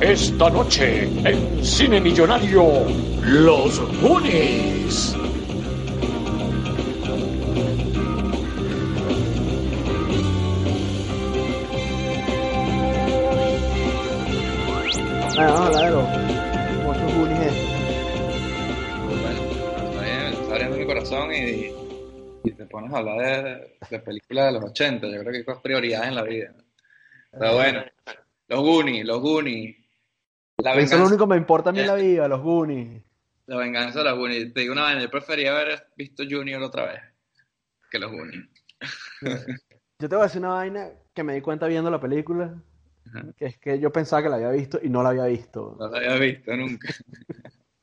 Esta noche, en Cine Millonario, Los Goonies. Bueno, vamos a hablar de los Goonies. Bueno, está bien, está abriendo mi corazón y, y te pones a hablar de, de películas de los 80. Yo creo que hay prioridades en la vida. Pero bueno, los Goonies, los Goonies. La Eso es lo venganza, único que me importa a mí en la vida, los Goonies. la venganza de los Goonies. Te digo una vez, yo prefería haber visto Junior otra vez que los Goonies. Yo te voy a decir una vaina que me di cuenta viendo la película, Ajá. que es que yo pensaba que la había visto y no la había visto. No lo había visto nunca.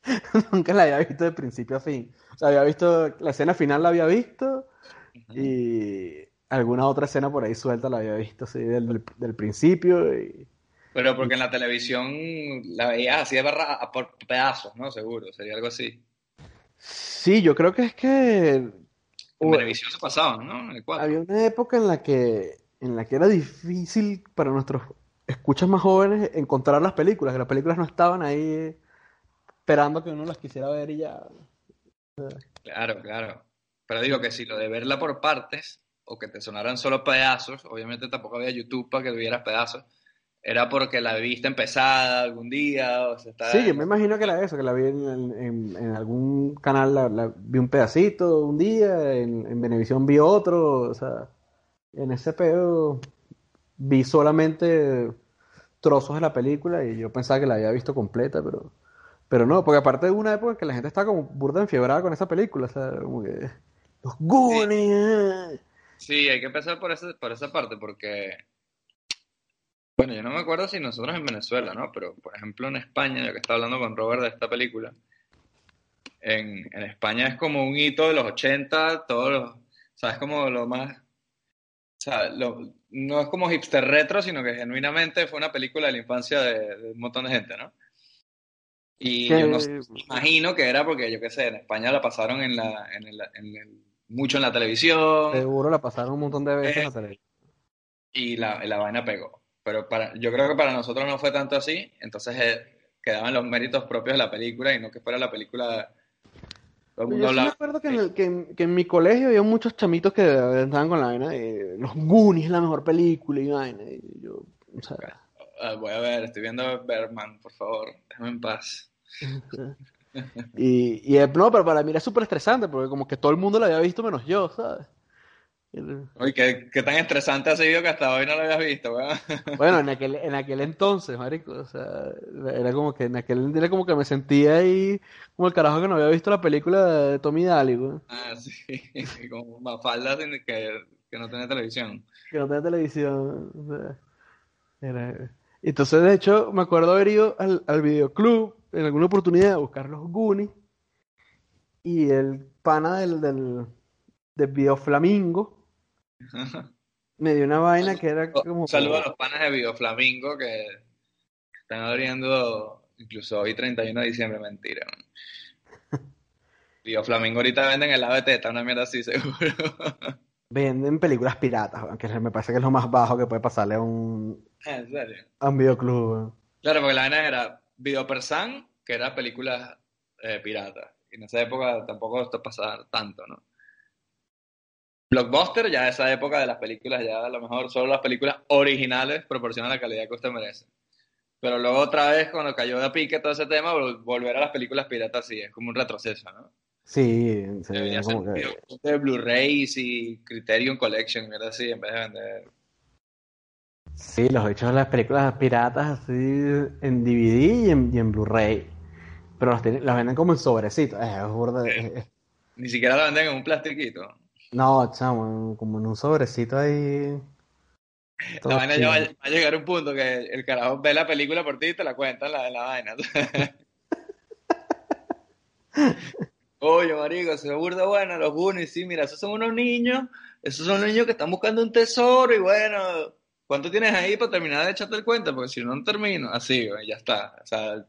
Nunca la había visto de principio a fin. O sea, había visto, la escena final la había visto y alguna otra escena por ahí suelta la había visto, así, del, del- principio. Y... Pero porque en la televisión la veías así de barra por pedazos, ¿no? Seguro, sería algo así. Sí, yo creo que es que En televisión se pasaban, ¿no? El había una época en la que, en la que era difícil para nuestros escuchas más jóvenes encontrar las películas, que las películas no estaban ahí esperando que uno las quisiera ver y ya. Claro, claro. Pero digo que si lo de verla por partes o que te sonaran solo pedazos, obviamente tampoco había YouTube para que tuvieras pedazos, era porque la viste empezada algún día o se. Sí, yo me imagino que era eso, que la vi en, en- en algún canal, la, la- vi un pedacito un día, en, en Venevisión vi otro, o sea, en ese pedo vi solamente trozos de la película y yo pensaba que la había visto completa, pero, pero no, porque aparte de una época en que la gente estaba como burda enfiebrada con esa película, o sea, como que los Goonies. Sí, hay que empezar por esa, por esa parte porque, bueno, yo no me acuerdo si nosotros en Venezuela, ¿no? Pero, por ejemplo, en España, yo que estaba hablando con Robert de esta película, en, en España es como un hito de los 80, todos los, o sea, es como lo más, o sea, lo- no es como hipster retro, sino que genuinamente fue una película de la infancia de, de un montón de gente, ¿no? Y Que- yo no sé, imagino que era porque, yo qué sé, en España la pasaron en la, en el- en el- mucho en la televisión. Seguro la pasaron un montón de veces en la televisión. y la, la vaina pegó. Pero para, yo creo que para nosotros no fue tanto así, entonces eh, quedaban los méritos propios de la película y no que fuera la película. Todo mundo Yo sí me acuerdo que en, el- que, en- que en mi colegio había muchos chamitos que estaban con la vaina de los Goonies es la mejor película y vaina. Y yo, o sea, "Ah, voy a ver, estoy viendo Berman, por favor, déjame en paz. y, y no, pero para mí era súper estresante porque como que todo el mundo la había visto menos yo, ¿sabes? Uy, qué, qué tan estresante ha sido que hasta hoy no lo habías visto, weón. Bueno, en aquel, en aquel entonces, marico, o sea, era como que en aquel era como que me sentía ahí como el carajo que no había visto la película de Tommy Daly, güey, Ah, sí, como Mafalda sin que, que no tiene televisión. que no tenía televisión. o sea, era- Entonces, de hecho, me acuerdo haber ido al, al videoclub en alguna oportunidad a buscar los Goonies y el pana del, del, del video Flamingo me dio una vaina que era como... Un saludo a los panas de Bioflamingo que están abriendo incluso hoy 31 de diciembre, mentira. Bioflamingo ahorita venden helado de teta, una mierda así seguro. Venden películas piratas, weón, que me parece que es lo más bajo que puede pasarle a un, En serio. a un videoclub. Claro, porque la vaina era Videopersan, que era películas eh, piratas. Y en esa época tampoco esto pasaba tanto, ¿no? Blockbuster, ya esa época de las películas, ya a lo mejor solo las películas originales proporcionan la calidad que usted merece. Pero luego otra vez, cuando cayó de pique todo ese tema, vol- volver a las películas piratas sí, es como un retroceso, ¿no? Sí, se veía como que... de Blu-rays y Criterion Collection, mierda así, en vez de vender. Sí, los hechos de las películas piratas así en DVD y en, y en Blu-ray. Pero tienen- las venden como en sobrecitos. Eh, es Sí. eh. Ni siquiera la venden en un plastiquito. No, chamo, como en un sobrecito ahí. La vaina ya va, a llegar a un punto que el carajo ve la película por ti y te la cuenta en la, la vaina. Oye, marico, se burda bueno, los Goonies, sí, mira, esos son unos niños, esos son niños que están buscando un tesoro y bueno, ¿cuánto tienes ahí para terminar de echarte el cuento? Porque si no, no termino, así, ya está. O sea,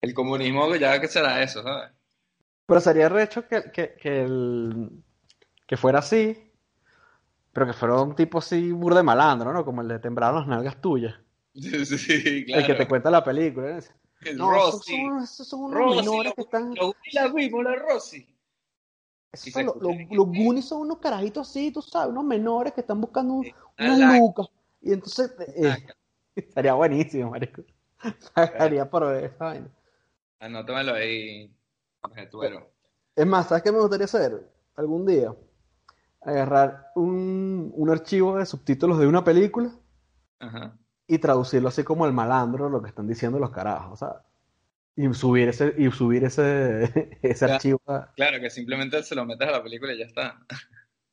el comunismo ya que será eso, ¿sabes? Pero sería recho que, que, que, el, que fuera así, pero que fuera un tipo así burda de malandro, ¿no? Como el de temblar las nalgas tuyas. Sí, sí, El que te claro. cuenta la película. ¿eh? No, esos Rossi. son, esos son unos Rossi, menores lo- que están. lo- la vimos, la Rossi. esos son los, los, los. Goonies son unos carajitos así, tú sabes, unos menores que están buscando un- Una unas lucas. Y entonces eh, estaría buenísimo, marico. Pagaría por ver esa vaina. Anótamelo ahí, Tuero. Es más, ¿sabes qué me gustaría hacer? Algún día. Agarrar un, un archivo de subtítulos de una película Ajá. Y traducirlo así como el malandro, lo que están diciendo los carajos, ¿sabes? Y subir ese, y subir ese, ese Ya. archivo a- Claro, que simplemente se lo metes a la película y ya está.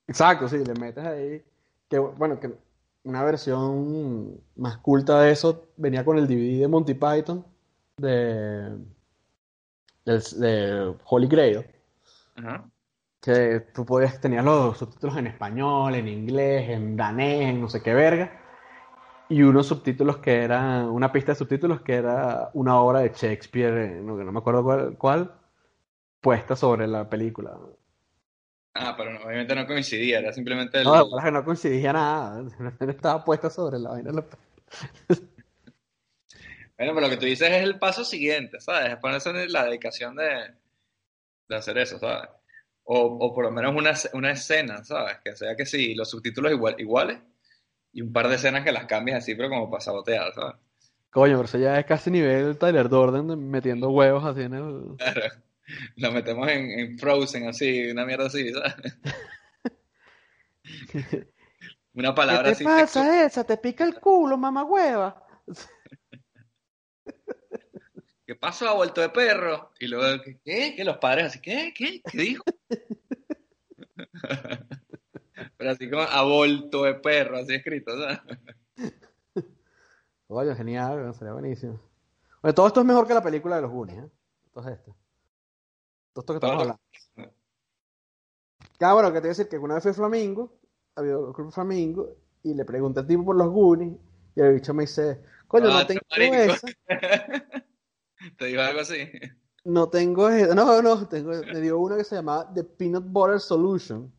Exacto, sí, le metes ahí. Que bueno, que una versión más culta de eso venía con el DVD de Monty Python de, de Holy Grail. Ajá. Que tú podías, tenías los subtítulos en español, en inglés, en danés, en no sé qué verga. Y unos subtítulos que eran, una pista de subtítulos que era una obra de Shakespeare, no, no me acuerdo cuál, cuál, puesta sobre la película. Ah, pero no, obviamente no coincidía, era simplemente el... No, la que no coincidía nada, estaba puesta sobre la vaina. la- Bueno, pero lo que tú dices es el paso siguiente, ¿sabes? Es ponerse la dedicación de, de hacer eso, ¿sabes? O, o por lo menos una, una escena, ¿sabes? Que sea que sí, los subtítulos igual, iguales y un par de escenas que las cambies así, pero como para sabotear, ¿sabes? Coño, pero eso ya es casi nivel Tyler Durden de- metiendo huevos así en el... Claro. Lo metemos en, en Frozen, así, una mierda así, ¿sabes? Una palabra ¿Qué así. te pasa, Elsa? ¿Te pica el culo, mamá hueva? ¿Qué pasó? Ha vuelto de perro. Y luego, ¿qué? ¿Qué? ¿Qué? Los padres así, ¿qué? ¿Qué? ¿Qué dijo? Pero así como ha vuelto de perro, así escrito, ¿sabes? Oye, genial, sería buenísimo. Todo esto es mejor que la película de los Goonies, ¿eh? Todo esto. Todo esto que estamos hablando. Ah, bueno, que te iba a decir que una vez fui a Flamingo, había un club Flamingo, y le pregunté al tipo por los Goonies, y el bicho me dice, coño, no Ah, tengo esa, Te digo algo así. no tengo esa, no, no, tengo, me dio una que se llamaba The Peanut Butter Solution.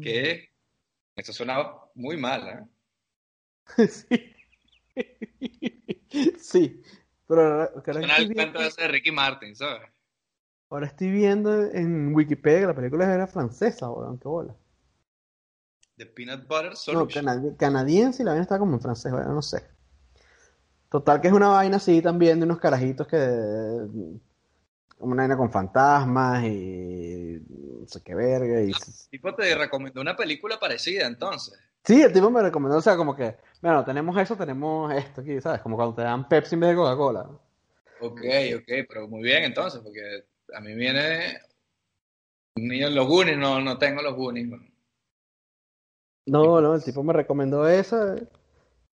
¿Qué? Eso suena muy mal, ¿eh? Sí. Sí, pero ahora, ahora Suena estoy el viendo, de Ricky Martin, ¿sabes? ahora estoy viendo en Wikipedia que la película era francesa, weón, qué bola. The Peanut Butter No, Solution. canadi- canadiense y la vaina está como en francés, no sé. Total que es una vaina así también de unos carajitos que... Como una vaina con fantasmas y... No sé qué verga y... tipo te recomendó una película parecida, entonces. Sí, el tipo me recomendó, o sea, como que... Bueno, tenemos eso, tenemos esto aquí, ¿sabes? Como cuando te dan Pepsi en vez de Coca-Cola. Ok, ok, pero muy bien entonces, porque a mí viene un niño en los Goonies, no, no tengo los Goonies. man. No, no, el tipo me recomendó esa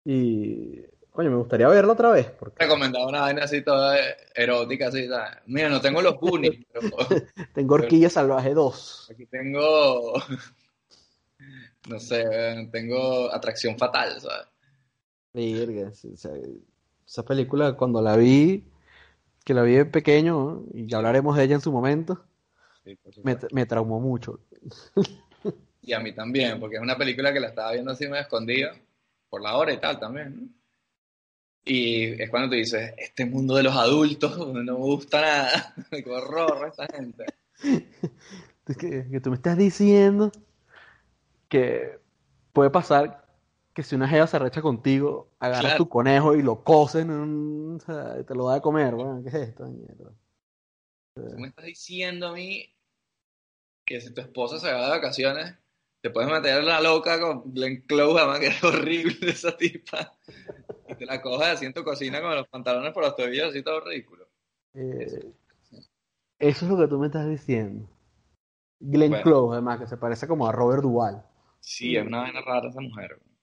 y... Coño, me gustaría verla otra vez, porque Recomendaba una vaina así toda erótica, así, ¿sabes? Mira, no tengo los Goonies, pero tengo Horquilla Salvaje 2. aquí tengo, no sé, tengo Atracción Fatal, ¿sabes? Sí, o sea, esa película cuando la vi, que la vi de pequeño, y ya hablaremos de ella en su momento, Sí, me, me traumó mucho. Y a mí también, porque es una película que la estaba viendo así medio escondida, por la hora y tal también, ¿no? Y es cuando tú dices, este mundo de los adultos no me gusta nada, qué horror esta gente. Es que, que tú me estás diciendo que puede pasar que si una jeva se arrecha contigo, agarras Claro. tu conejo y lo coces o sea, y te lo da de comer, weón, ¿qué es esto? mierda? Tú me estás diciendo a mí que si tu esposa se va de vacaciones, te puedes meter la loca con Glenn Close, además que es horrible esa tipa, te la coges así en tu cocina con los pantalones por los tobillos, así todo ridículo. Eh, eso es lo que tú me estás diciendo. Glenn Bueno. Close, además, que se parece como a Robert Duvall. Sí, es una vaina rara esa mujer. güey.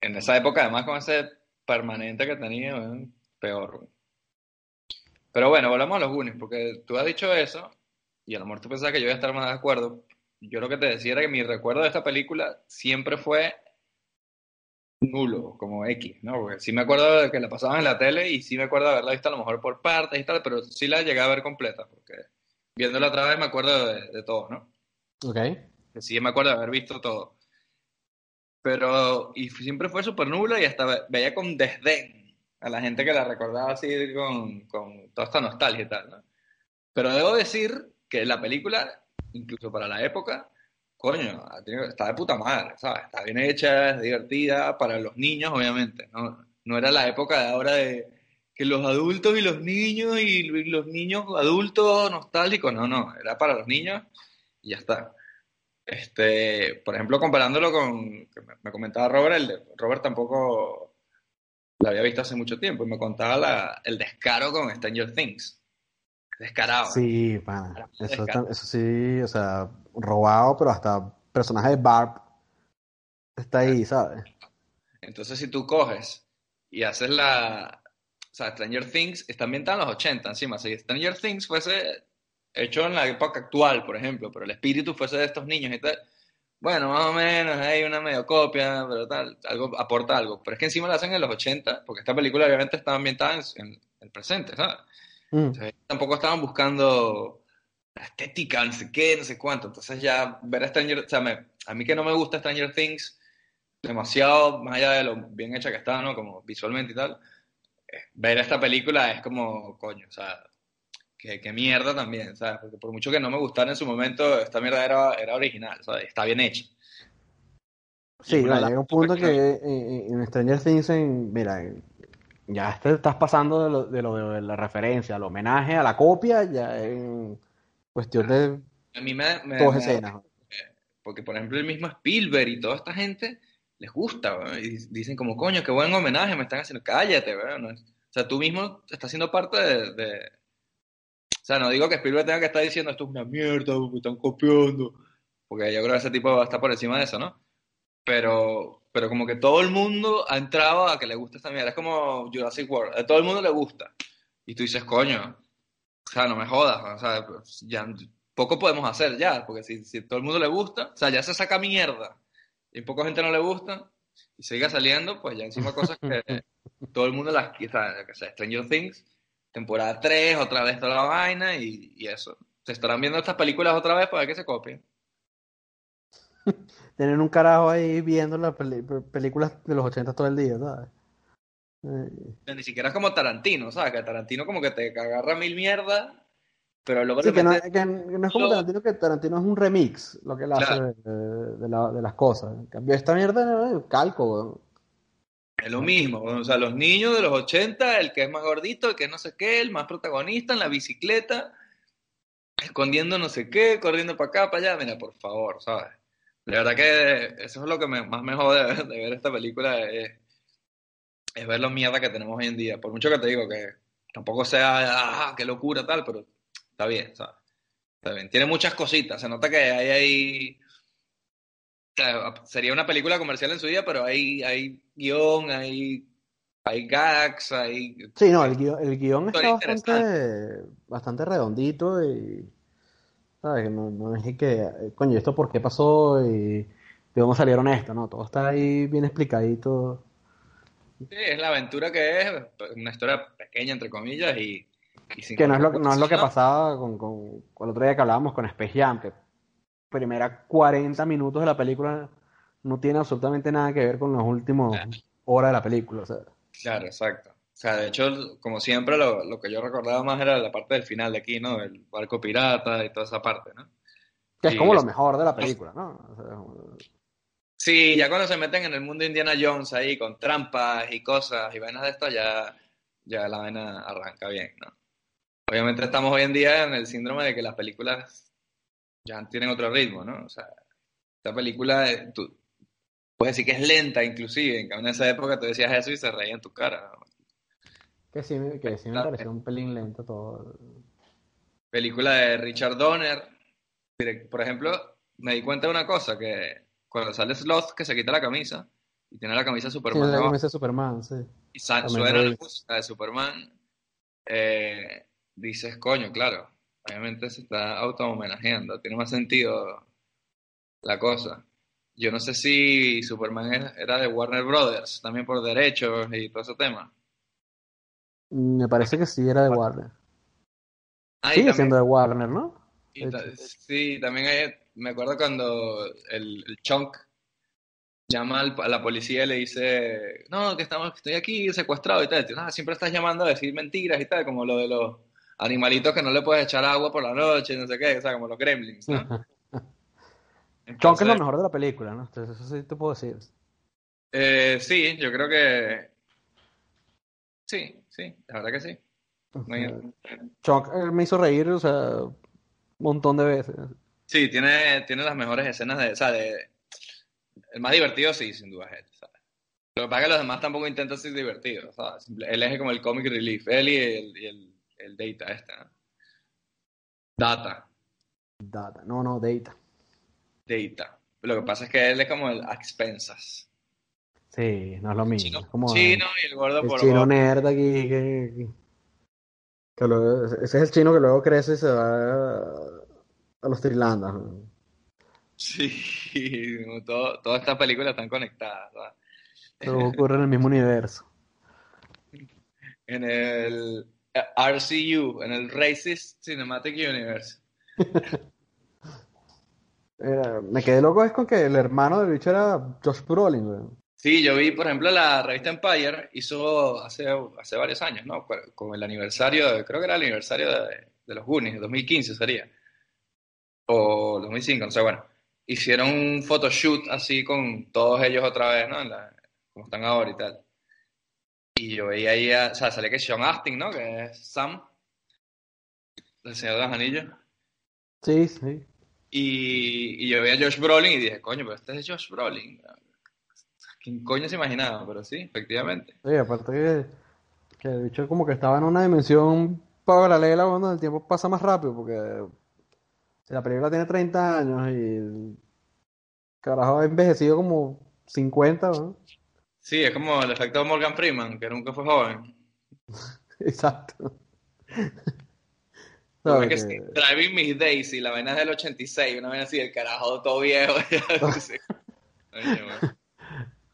En esa época, además, con ese permanente que tenía, güey, peor. güey. Pero bueno, volvamos a los Goonies, porque tú has dicho eso, y a lo mejor tú pensabas que yo iba a estar más de acuerdo. Yo lo que te decía era que mi recuerdo de esta película siempre fue nulo, como X, ¿no? Porque sí me acuerdo de que la pasaban en la tele y sí me acuerdo de haberla visto a lo mejor por partes y tal, pero sí la llegué a ver completa, porque viéndola otra vez me acuerdo de, de todo, ¿no? Ok. Sí me acuerdo de haber visto todo. Pero, y siempre fue súper nula y hasta ve- veía con desdén a la gente que la recordaba así con, con toda esta nostalgia y tal, ¿no? Pero debo decir que la película, incluso para la época, coño, está de puta madre, ¿sabes? Está bien hecha, es divertida, para los niños, obviamente, ¿no? No era la época de ahora de que los adultos y los niños y los niños adultos nostálgicos, no, no, era para los niños y ya está. Este, por ejemplo, comparándolo con, me comentaba Robert, el de- Robert tampoco la había visto hace mucho tiempo y me contaba la- el descaro con Stranger Things. Descarado. Sí, pana. Eso, eso sí, o sea, robado, pero hasta personaje de Barb está ahí, ¿sabes? Entonces, si tú coges y haces la. O sea, Stranger Things está ambientada en los 80 encima. Si Stranger Things fuese hecho en la época actual, por ejemplo, pero el espíritu fuese de estos niños y tal. Bueno, más o menos, hay una medio copia, pero tal, algo aporta algo. Pero es que encima lo hacen en los 80, porque esta película obviamente está ambientada en, en el presente, ¿sabes? Mm. O sea, tampoco estaban buscando la estética, no sé qué, no sé cuánto. Entonces ya ver a Stranger, o sea, me- a mí que no me gusta Stranger Things demasiado, más allá de lo bien hecha que está, ¿no? Como visualmente y tal, eh, ver esta película es como, coño, o sea, que, que mierda también, ¿sabes? Porque por mucho que no me gustara en su momento, esta mierda era, era original, ¿sabes? Está bien hecha. Sí, la- llega un punto que eh, en Stranger Things, en- mira, eh, ya te estás pasando de lo, de lo de la referencia, al homenaje, a la copia, ya en cuestión de A mí me, me- dos me- escenas. Porque, por ejemplo, el mismo Spielberg y toda esta gente les gusta, weón, y dicen como, coño, qué buen homenaje me están haciendo. Cállate, es- O sea, tú mismo estás siendo parte de, de- O sea, no digo que Spielberg tenga que estar diciendo esto es una mierda, me están copiando. Porque yo creo que ese tipo va a estar por encima de eso, ¿no? Pero, pero como que todo el mundo ha entrado a que le gusta esta mierda. Es como Jurassic World. A todo el mundo le gusta. Y tú dices, coño, o sea, no me jodas. O sea, ya poco podemos hacer ya. Porque si, si todo el mundo le gusta, o sea, ya se saca mierda. Y poca gente no le gusta. Y sigue saliendo, pues ya encima cosas que todo el mundo las quita. Que sea, Stranger Things, temporada 3, otra vez toda la vaina y, y eso. Se estarán viendo estas películas otra vez para ver que se copien. Tienen un carajo ahí viendo las películas de los 80 todo el día, ¿sabes? Eh, Ni siquiera es como Tarantino, ¿sabes? Que Tarantino como que te agarra mil mierdas, pero luego Sí, le que no, mete- que no es como Tarantino, que Tarantino es un remix, lo que él hace Claro. de, de la- de las cosas. En cambio, esta mierda es calco, weón. es lo mismo. O sea, los niños de los 80, el que es más gordito, el que no sé qué, el más protagonista en la bicicleta, escondiendo no sé qué, corriendo para acá, para allá. Mira, por favor, ¿sabes? De verdad que eso es lo que me- más me jode de, de ver esta película, es, es ver la mierda que tenemos hoy en día. Por mucho que te digo que tampoco sea, ah, qué locura tal, pero está bien, ¿sabes? Está bien. Tiene muchas cositas. Se nota que hay ahí. Sería una película comercial en su día, pero hay, hay guion, hay, hay gags, hay. Sí, no, el guion, el guion está bastante redondito y, ¿sabes? No, no es que, eh, coño, ¿esto por qué pasó y de dónde salieron esto? No, todo está ahí bien explicadito. Sí, es la aventura que es, una historia pequeña, entre comillas, y. y sin Que no es lo, no es lo que pasaba con, con, con el otro día que hablábamos con Space Jam, que primera 40 minutos de la película no tiene absolutamente nada que ver con las últimas Claro. horas de la película, o sea. Claro, exacto. O sea, de hecho, como siempre, lo, lo que yo recordaba más era la parte del final de aquí, ¿no? El barco pirata y toda esa parte, ¿no? Que es Sí, como lo es- mejor de la película, ¿no? O sea, como- Sí, ya cuando se meten en el mundo de Indiana Jones ahí con trampas y cosas y vainas de estas, ya, ya la vaina arranca bien, ¿no? Obviamente estamos hoy en día en el síndrome de que las películas ya tienen otro ritmo, ¿no? O sea, esta película, eh, tú puedes decir que es lenta inclusive, en, en esa época te decías eso y se reía en tu cara. ¿no? Que sí, que sí me pareció un pelín lento todo. Película de Richard Donner. Por ejemplo, me di cuenta de una cosa, que cuando sale Sloth, que se quita la camisa y tiene la camisa de Superman la camisa de Superman, sí. y suena la música de Superman, eh, dices, coño, claro, obviamente se está auto-homenajeando, tiene más sentido la cosa. Yo no sé si Superman era de Warner Brothers, también por derechos y todo ese tema. Me parece que sí era de Warner. Ah, Sigue también- siendo de Warner, ¿no? Y ta- sí, también hay- me acuerdo cuando el, el Chunk llama al- a la policía y le dice, no, que estamos, que estoy aquí secuestrado y tal. "Ah, siempre estás llamando a decir mentiras y tal, como lo de los animalitos que no le puedes echar agua por la noche, no sé qué, o sea, como los gremlins, ¿no? Chonk es Entonces, lo mejor de la película, ¿no? Entonces, eso sí te puedo decir. eh, sí, yo creo que sí, sí, la verdad que sí. Muy- Chonk eh, me hizo reír, o sea, un montón de veces. Sí, tiene, tiene las mejores escenas de, o sea, de, el más divertido sí, sin duda es él, ¿sabes? Lo que pasa es que los demás tampoco intentan ser divertidos, ¿sabes? Él es como el comic relief, él y el, y el, el Data este, ¿no? Data, Data. No, no, Data. Data. Lo que pasa es que él es como el a expensas. Sí, no es lo mismo. Chino, como chino y el gordo el por chino nerd aquí que, ese es el chino que luego crece y se va a, a los Trilandas. ¿no? Sí, todo, todas estas películas están conectadas. Todo ocurre en el mismo universo. En el eh, RCU, en el Racist Cinematic Universe. Era- me quedé loco es con que el hermano del bicho era Josh Brolin, güey. Sí, yo vi, por ejemplo, la revista Empire hizo hace, hace varios años, ¿no? Con- el aniversario, de- creo que era el aniversario de, de los Goonies, 2015 sería. O 2005, no sé, bueno. Hicieron un photoshoot así con todos ellos otra vez, ¿no? En la- como están ahora y tal. Y yo veía ahí, a- o sea, salía que Sean Astin, ¿no? Que es Sam, del Señor de los Anillos. Sí, sí. Y, y yo veía a Josh Brolin y dije, coño, pero este es Josh Brolin. ¿Quién coño se imaginaba? Pero sí, efectivamente. Sí, aparte que, que el bicho como que estaba en una dimensión paralela cuando el tiempo pasa más rápido, porque si la película tiene 30 años y el carajo ha envejecido como 50, ¿no? Sí, es como el efecto de Morgan Freeman, que nunca fue joven. Exacto. ¿Sabes que sí, Driving Miss Daisy, la vaina es del 86, una vaina así, el carajo todo viejo. Coño, man.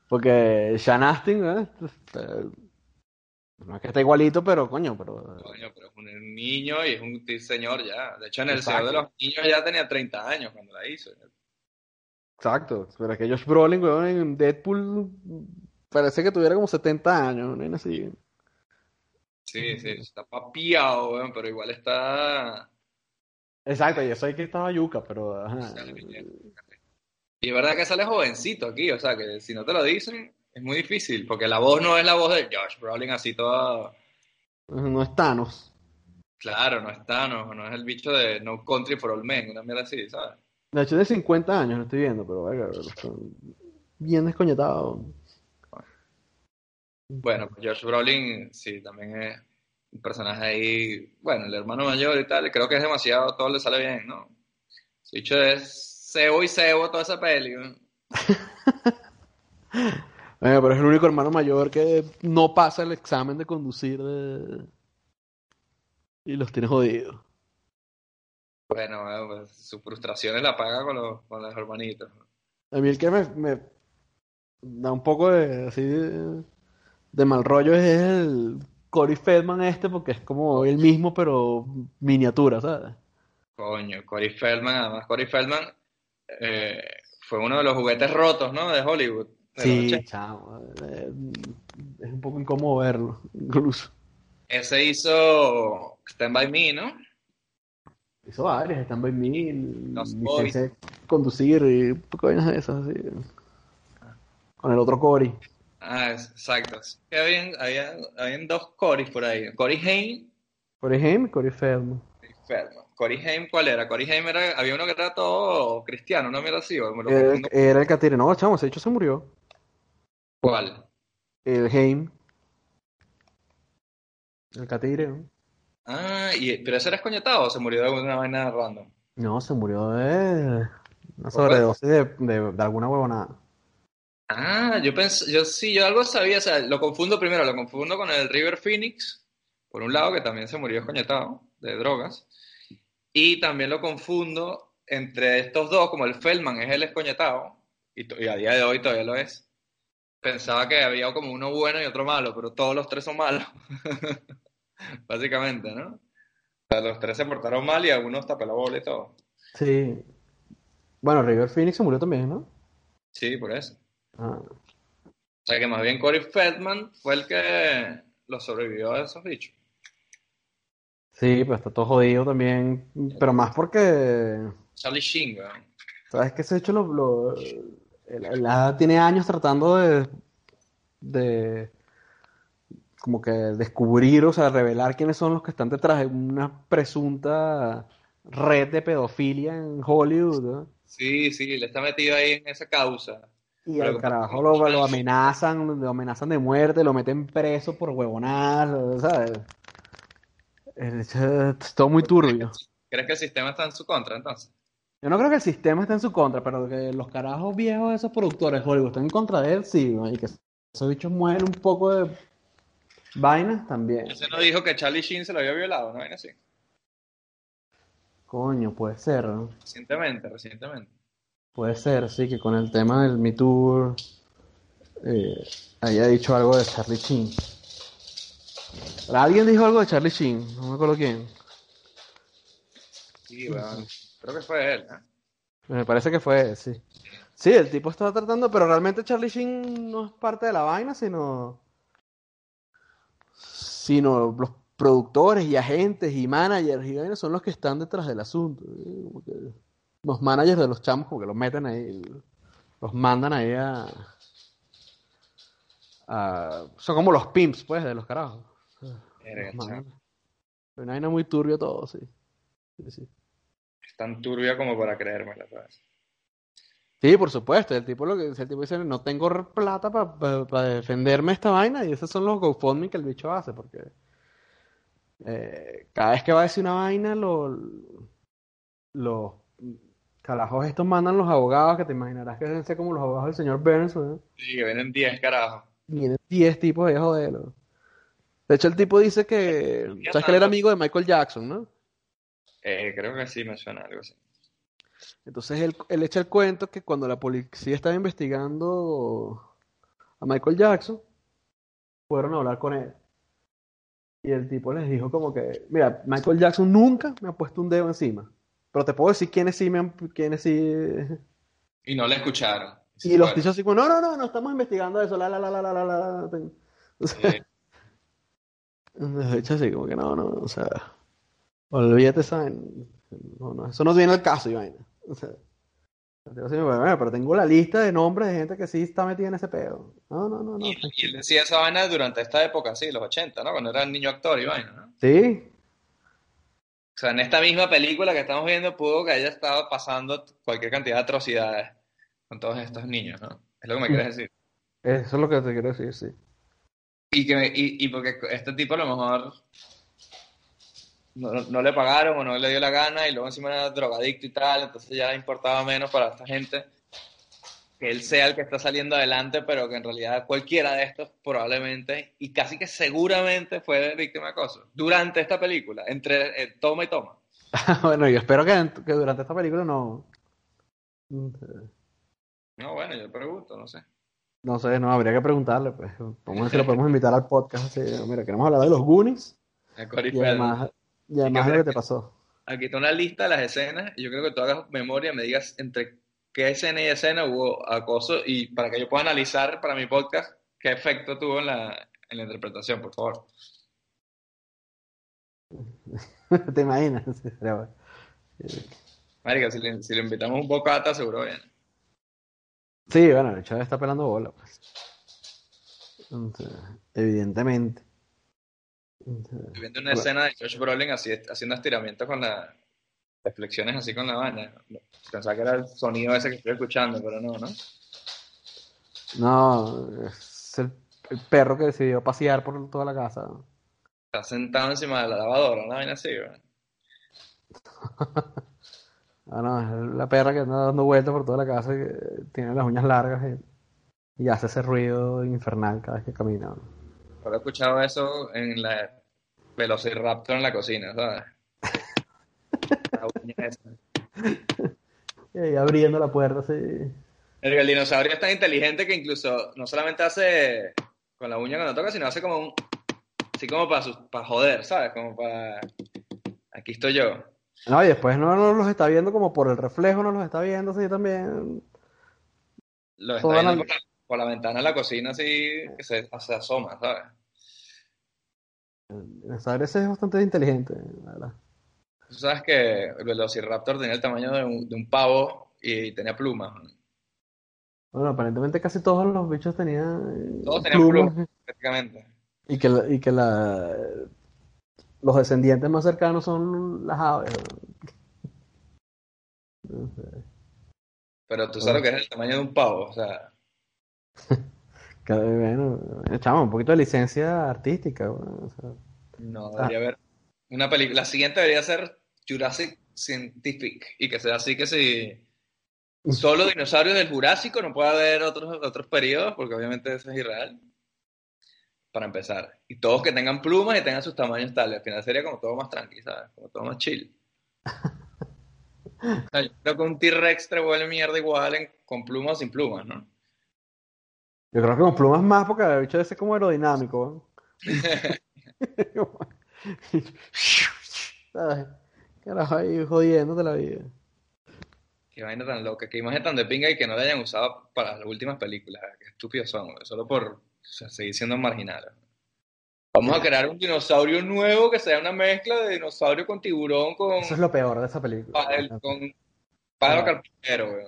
Porque Sean Astin, ¿eh? Eh, No es que esté igualito, pero coño, pero... Coño, pero es un niño y es un señor ya. De hecho, en El Exacto. Señor de los Niños ya tenía 30 años cuando la hizo. Exacto. Pero es que Josh Brolin, weón, en Deadpool parece que tuviera como 70 años, ¿no? así. Sí, sí, está papiado, weón, pero igual está... Exacto, y eso hay que estaba yuca, pero... ajá. Y es verdad que sale jovencito aquí, o sea, que si no te lo dicen, es muy difícil, porque la voz no es la voz de Josh Brolin así toda... No es Thanos. Claro, no está, no, no es el bicho de No Country for All Men, una mierda así, ¿sabes? De hecho, de 50 años lo estoy viendo, pero verga, bien descoñetado. Bueno, pues Josh Brolin, sí, también es un personaje ahí, bueno, el hermano mayor y tal, creo que es demasiado, todo le sale bien, ¿no? Ese bicho es cebo y cebo toda esa peli, ¿no? Bueno, pero es el único hermano mayor que no pasa el examen de conducir de... y los tiene jodidos. Bueno, pues sus frustraciones la paga con los, con los hermanitos. A mí el que me, me da un poco de, así de, de mal rollo es el Corey Feldman este, porque es como el mismo, pero miniatura, ¿sabes? Coño, Corey Feldman, además Corey Feldman eh, fue uno de los juguetes rotos, ¿no? De Hollywood. de Sí, 80. chamo. eh, Es un poco incómodo verlo, incluso. Ese hizo Stand By Me, ¿no? Hizo varias, están by mí, Los de conducir y un poco de esas, así. Con el otro Corey. Ah, exacto. Que habían, había- habían dos Corys por ahí. Corey Haim Corey Haim y Corey Feldman. y Feldman. Corey Haim, ¿cuál era? Corey Haim era, había uno que era todo cristiano, ¿no? Mira así, o me lo Era, confundo. era el Catire. No, chamo, ese hecho se murió. ¿Cuál? El Haim. El Catire, ¿no? Ah, y, pero ese era escoñetado o se murió de una vaina random. No, se murió de una sobredosis de, de, de alguna huevonada. Ah, yo pensé, yo sí, yo algo sabía, o sea, lo confundo primero, lo confundo con el River Phoenix, por un lado, que también se murió escoñetado de drogas, y también lo confundo entre estos dos, como el Feldman es el escoñetado, y, a día de hoy todavía lo es. Pensaba que había como uno bueno y otro malo, pero todos los tres son malos. Básicamente, ¿no? O sea, los tres se portaron mal y a uno tapé la bola y todo. Sí. Bueno, River Phoenix se murió también, ¿no? Sí, por eso. Ah. O sea que más bien Corey Feldman fue el que lo sobrevivió a esos bichos. Sí, pues está todo jodido también, pero más porque, Charlie Sheen, weón. ¿sabes qué? Se ha hecho lo, lo- el- el tiene años tratando de, de como que descubrir, o sea, revelar quiénes son los que están detrás de una presunta red de pedofilia en Hollywood, ¿no? Sí, sí, le está metido ahí en esa causa. Y Pero al carajo lo, lo amenazan, lo amenazan de muerte, lo meten preso por huevonadas, ¿sabes? Es, es todo muy turbio. ¿Crees que el sistema está en su contra entonces? Yo no creo que el sistema esté en su contra, pero que los carajos viejos de esos productores Hollywood estén en contra de él, sí, y que esos bichos mueven un poco de vainas también. Ese no dijo que Charlie Sheen se lo había violado, ¿no? Vaina así. Coño, puede ser, ¿no? Recientemente, recientemente. Puede ser, sí, que con el tema del Me Too eh, haya dicho algo de Charlie Sheen. Alguien dijo algo de Charlie Sheen, no me acuerdo quién. Sí, weón. Creo que fue él, ¿eh? Me parece que fue, sí. Sí, el tipo estaba tratando, pero realmente Charlie Sheen no es parte de la vaina, sino. Sino los productores y agentes y managers y vainas son los que están detrás del asunto. ¿eh? Como que los managers de los chamos, como que los meten ahí, los mandan ahí a. a- son como los pimps, pues, de los carajos. Los. Una vaina muy turbio todo, sí. Sí, sí. Es tan turbia como para creérmela, ¿sabes? Sí, por supuesto. El tipo lo que el tipo dice, no tengo plata para defenderme esta vaina y esos son los GoFundMe que el bicho hace, porque eh, cada vez que va a decir una vaina, lo- los calajos estos mandan los abogados, que te imaginarás que deben ser como los abogados del señor Burns, ¿no? Sí, que vienen 10 carajos. Vienen 10 tipos a joderlo. De hecho, el tipo dice que, sabes que él era amigo de Michael Jackson, ¿no? Eh, creo que sí me suena algo así. Entonces él, él echa el cuento que cuando la policía estaba investigando a Michael Jackson, fueron a hablar con él. Y el tipo les dijo como que, mira, Michael Jackson nunca me ha puesto un dedo encima. Pero te puedo decir quiénes sí me han, quiénes sí. Y no le escucharon. Y los Bueno, dichos así como, no, no, no, no estamos investigando eso, la, la, la, la, la, la, la. Entonces, sí. De hecho así como que no, no, o sea, olvídate vaina. No, no, eso no viene al caso, vaina. O sea, el pero tengo la lista de nombres de gente que sí está metida en ese pedo. No, no, no, no. Y, y él decía esa vaina durante esta época, sí, los 80, ¿no? Cuando era niño actor y vaina, ¿no? Sí, O sea, en esta misma película que estamos viendo, pudo que haya estado pasando cualquier cantidad de atrocidades con todos estos niños, ¿no? Es lo que me quieres decir. eso es lo que te quiero decir, sí. Y, que, y, y porque este tipo a lo mejor no, no- no le pagaron o no le dio la gana y luego encima era drogadicto y tal, entonces ya importaba menos para esta gente que él sea el que está saliendo adelante, pero que en realidad cualquiera de estos probablemente y casi que seguramente fue víctima de acoso durante esta película, entre eh, toma y toma. bueno, yo espero que, que durante esta película no. No, bueno, yo pregunto, no sé. No sé, no, habría que preguntarle, pues. Vamos a ver si lo podemos invitar al podcast. así, mira, queremos hablar de los Goonies y además, y además de lo que te pasó. Aquí está una lista de las escenas y yo creo que tú hagas memoria, me digas entre qué escena y escena hubo acoso y para que yo pueda analizar para mi podcast qué efecto tuvo en la, en la interpretación, por favor. ¿Te imaginas? Marica, si le, si le invitamos un bocata, seguro viene. Sí, bueno, el chaval está pelando bola, pues. Entonces, evidentemente. Entonces, Estoy viendo una Bueno. escena de Josh Brolin así, haciendo estiramientos con la... reflexiones así con la vaina. Pensaba que era el sonido ese que estoy escuchando, pero no, ¿no? No, es el, el perro que decidió pasear por toda la casa. Está sentado encima de la lavadora, una vaina así, ¿verdad? Ah, no, es la perra que anda dando vueltas por toda la casa y que tiene las uñas largas y, y hace ese ruido infernal cada vez que camina. Solo he escuchado eso en la Velociraptor en la cocina, ¿sabes? La uña esa. Y ahí abriendo la puerta así. El, el dinosaurio es tan inteligente que incluso no solamente hace con la uña cuando toca, sino hace como un. Así como para, para joder, ¿sabes? Como para. Aquí estoy yo. No, y después no, no los está viendo como por el reflejo, no los está viendo así también. Lo está Toda viendo la- por la, por la ventana de la cocina así que se, se asoma, ¿sabes? Saber ese es bastante inteligente, la verdad. Tú sabes que el Velociraptor tenía el tamaño de un, de un pavo y tenía plumas. ¿no? Bueno, aparentemente casi todos los bichos tenían Todos tenían plumas, prácticamente. Y que, la- y que la, los descendientes más cercanos son las aves. ¿no? Sé. Pero tú sabes lo que es el tamaño de un pavo, o sea, Cada- bueno, chamo, un poquito de licencia artística. bueno, o sea. no Ah. debería haber una película. La siguiente debería ser Jurassic Scientific y que sea así que si solo dinosaurios del Jurásico no puede haber otros, otros periodos, porque obviamente eso es irreal. Para empezar. Y todos que tengan plumas y tengan sus tamaños tales. Al final sería como todo más tranqui, ¿sabes? Como todo más chill. O sea, yo creo que un T-Rex te vuelve mierda igual en- con plumas o sin plumas, ¿no? Yo creo que con plumas más, porque el bicho ese es como aerodinámico. ¿Sabes? Carajo, ahí jodiéndote la vida. Qué vaina tan loca, qué imagen tan de pinga y que no la hayan usado para las últimas películas. Qué estúpidos son, güey, solo por o sea, seguir siendo marginales. Vamos a crear un dinosaurio nuevo que sea una mezcla de dinosaurio con tiburón con Eso es lo peor de esa película. pájaro, con pájaro carpintero, güey.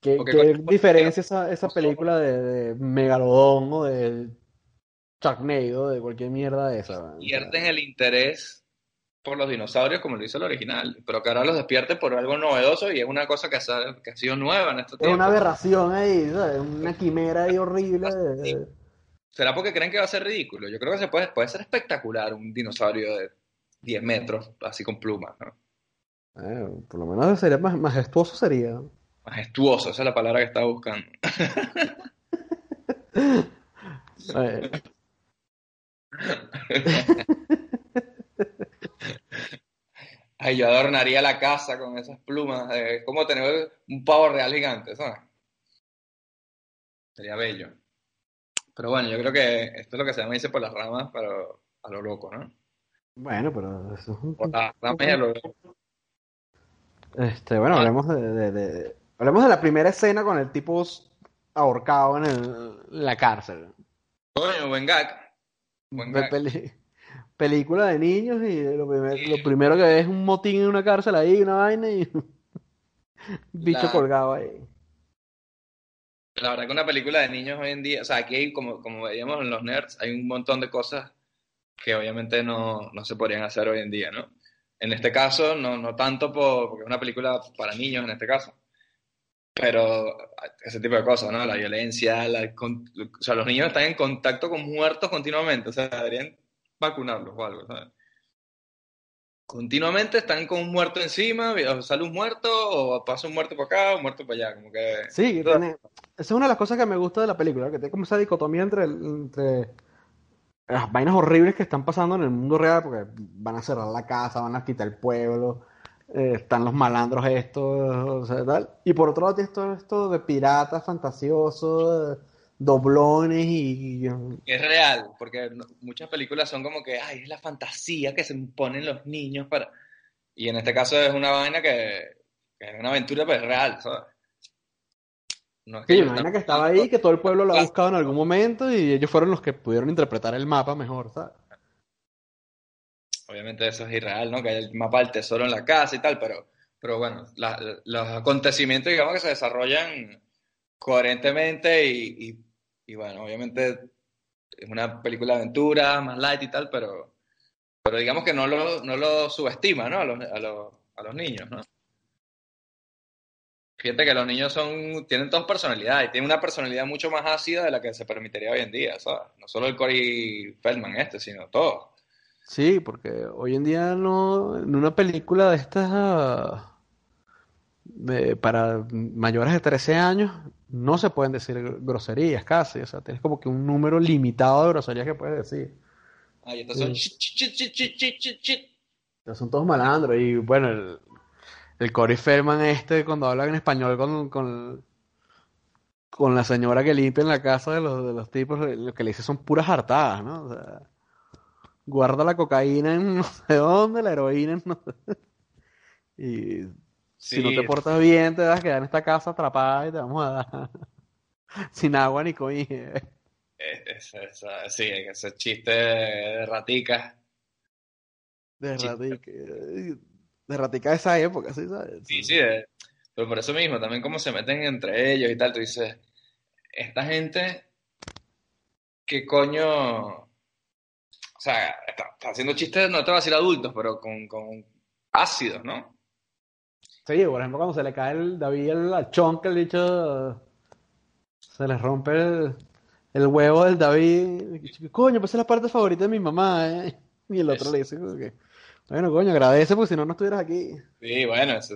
¿Qué, porque qué con- diferencia esa, esa película de, de Megalodón o de Sharknado, de cualquier mierda de esa? Pierden el interés por los dinosaurios como lo hizo el original, pero que ahora los despierten por algo novedoso y es una cosa que, ha- que ha sido nueva en estos Es una aberración ahí, ¿sabes? Una quimera ahí horrible. ¿Será porque creen que va a ser ridículo? Yo creo que se puede, puede ser espectacular un dinosaurio de 10 metros, así con plumas, ¿no? Eh, por lo menos sería más majestuoso sería. Majestuoso, esa es la palabra que estaba buscando. Eh, Ay, yo adornaría la casa con esas plumas. eh, Es como tener un pavo real gigante, ¿sabes? Sería bello. Pero bueno, yo creo que esto es lo que se llama irse por las ramas, pero a lo loco, ¿no? bueno, pero eso es un- Por las ramas y a lo loco. Este, bueno, hablemos de, de- de- hablemos de la primera escena con el tipo ahorcado en, el- en la cárcel. Coño, buen gag. Buen gag. peli- película de niños y lo, primer- lo primero que ves es un motín en una cárcel ahí, una vaina y bicho La- colgado ahí. La verdad que una película de niños hoy en día, o sea, aquí hay, como, como veíamos en los nerds, hay un montón de cosas que obviamente no, no se podrían hacer hoy en día, ¿no? En este caso, no, no tanto por, porque es una película para niños en este caso, pero ese tipo de cosas, ¿no? La violencia, la, con- o sea, los niños están en contacto con muertos continuamente, o sea, deberían vacunarlos o algo, ¿sabes? Continuamente están con un muerto encima, o sale un muerto, o pasa un muerto por acá, un muerto por allá, como que... Sí, tiene- esa es una de las cosas que me gusta de la película, que tiene como esa dicotomía entre, entre las vainas horribles que están pasando en el mundo real, porque van a cerrar la casa, van a quitar el pueblo, eh, están los malandros estos, o sea. Y por otro lado tienes todo esto de piratas fantasiosos, doblones y... Es real, porque muchas películas son como que, ay, es la fantasía que se ponen los niños para... Y en este caso es una vaina que, que es una aventura, pero es real, ¿sabes? No es que vaina están que estaba ahí, que todo el pueblo lo ha buscado en algún momento y ellos fueron los que pudieron interpretar el mapa mejor, ¿sabes? Obviamente eso es irreal, ¿no? Que hay el mapa del tesoro en la casa y tal, pero, pero bueno, la- los acontecimientos, digamos, que se desarrollan coherentemente y, y, y bueno, obviamente es una película de aventura, más light y tal, pero, pero digamos que no lo, no lo subestima, ¿no? A los, a los, a los niños, ¿no? Fíjate que los niños son, tienen todas personalidades y tienen una personalidad mucho más ácida de la que se permitiría hoy en día, ¿sabes? No solo el Corey Feldman este, sino todos. Sí, porque hoy en día no, en una película de estas ah, de- para mayores de 13 años no se pueden decir groserías casi, o sea, tienes como que un número limitado de groserías que puedes decir. Ay, estos son Sí. son todos malandros y bueno, el, el Corey Feldman este cuando habla en español con, con, con la señora que limpia en la casa de los, de los tipos, lo que le dice son puras hartadas, ¿no? O sea, guarda la cocaína en no sé dónde, la heroína en no sé. Y si no te portas bien, te vas a quedar en esta casa atrapada y te vamos a dar sin agua ni comida. es- es- esa- sí, ese chiste de raticas. De Sí. De ratica de esa época, ¿sí sabes? Sí, sí, de- pero por eso mismo, también cómo se meten entre ellos y tal, tú dices, esta gente, ¿qué coño? O sea, está, está haciendo chistes, no te voy a decir adultos, pero con, con ácidos, ¿no? Sí, por ejemplo, cuando se le cae el David el achón que el dicho se le rompe el, el huevo del David. y, Coño, pues es la parte favorita de mi mamá, ¿eh? Y el otro Es- le dice, que, bueno, coño, agradece porque si no, no estuvieras aquí. Sí, bueno, eso,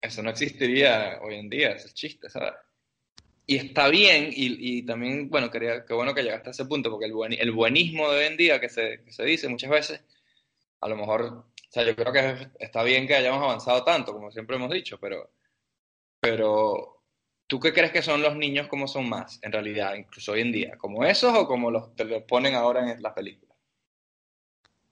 eso no existiría hoy en día, ese chiste, ¿sabes? Y está bien, y, y también, bueno, quería, qué bueno que llegaste a ese punto, porque el, buen, el buenismo de hoy en día que se, que se dice muchas veces, a lo mejor, o sea, yo creo que está bien que hayamos avanzado tanto, como siempre hemos dicho, pero, pero ¿tú qué crees que son los niños como son más, en realidad, incluso hoy en día? ¿Como esos o como los que los ponen ahora en las películas?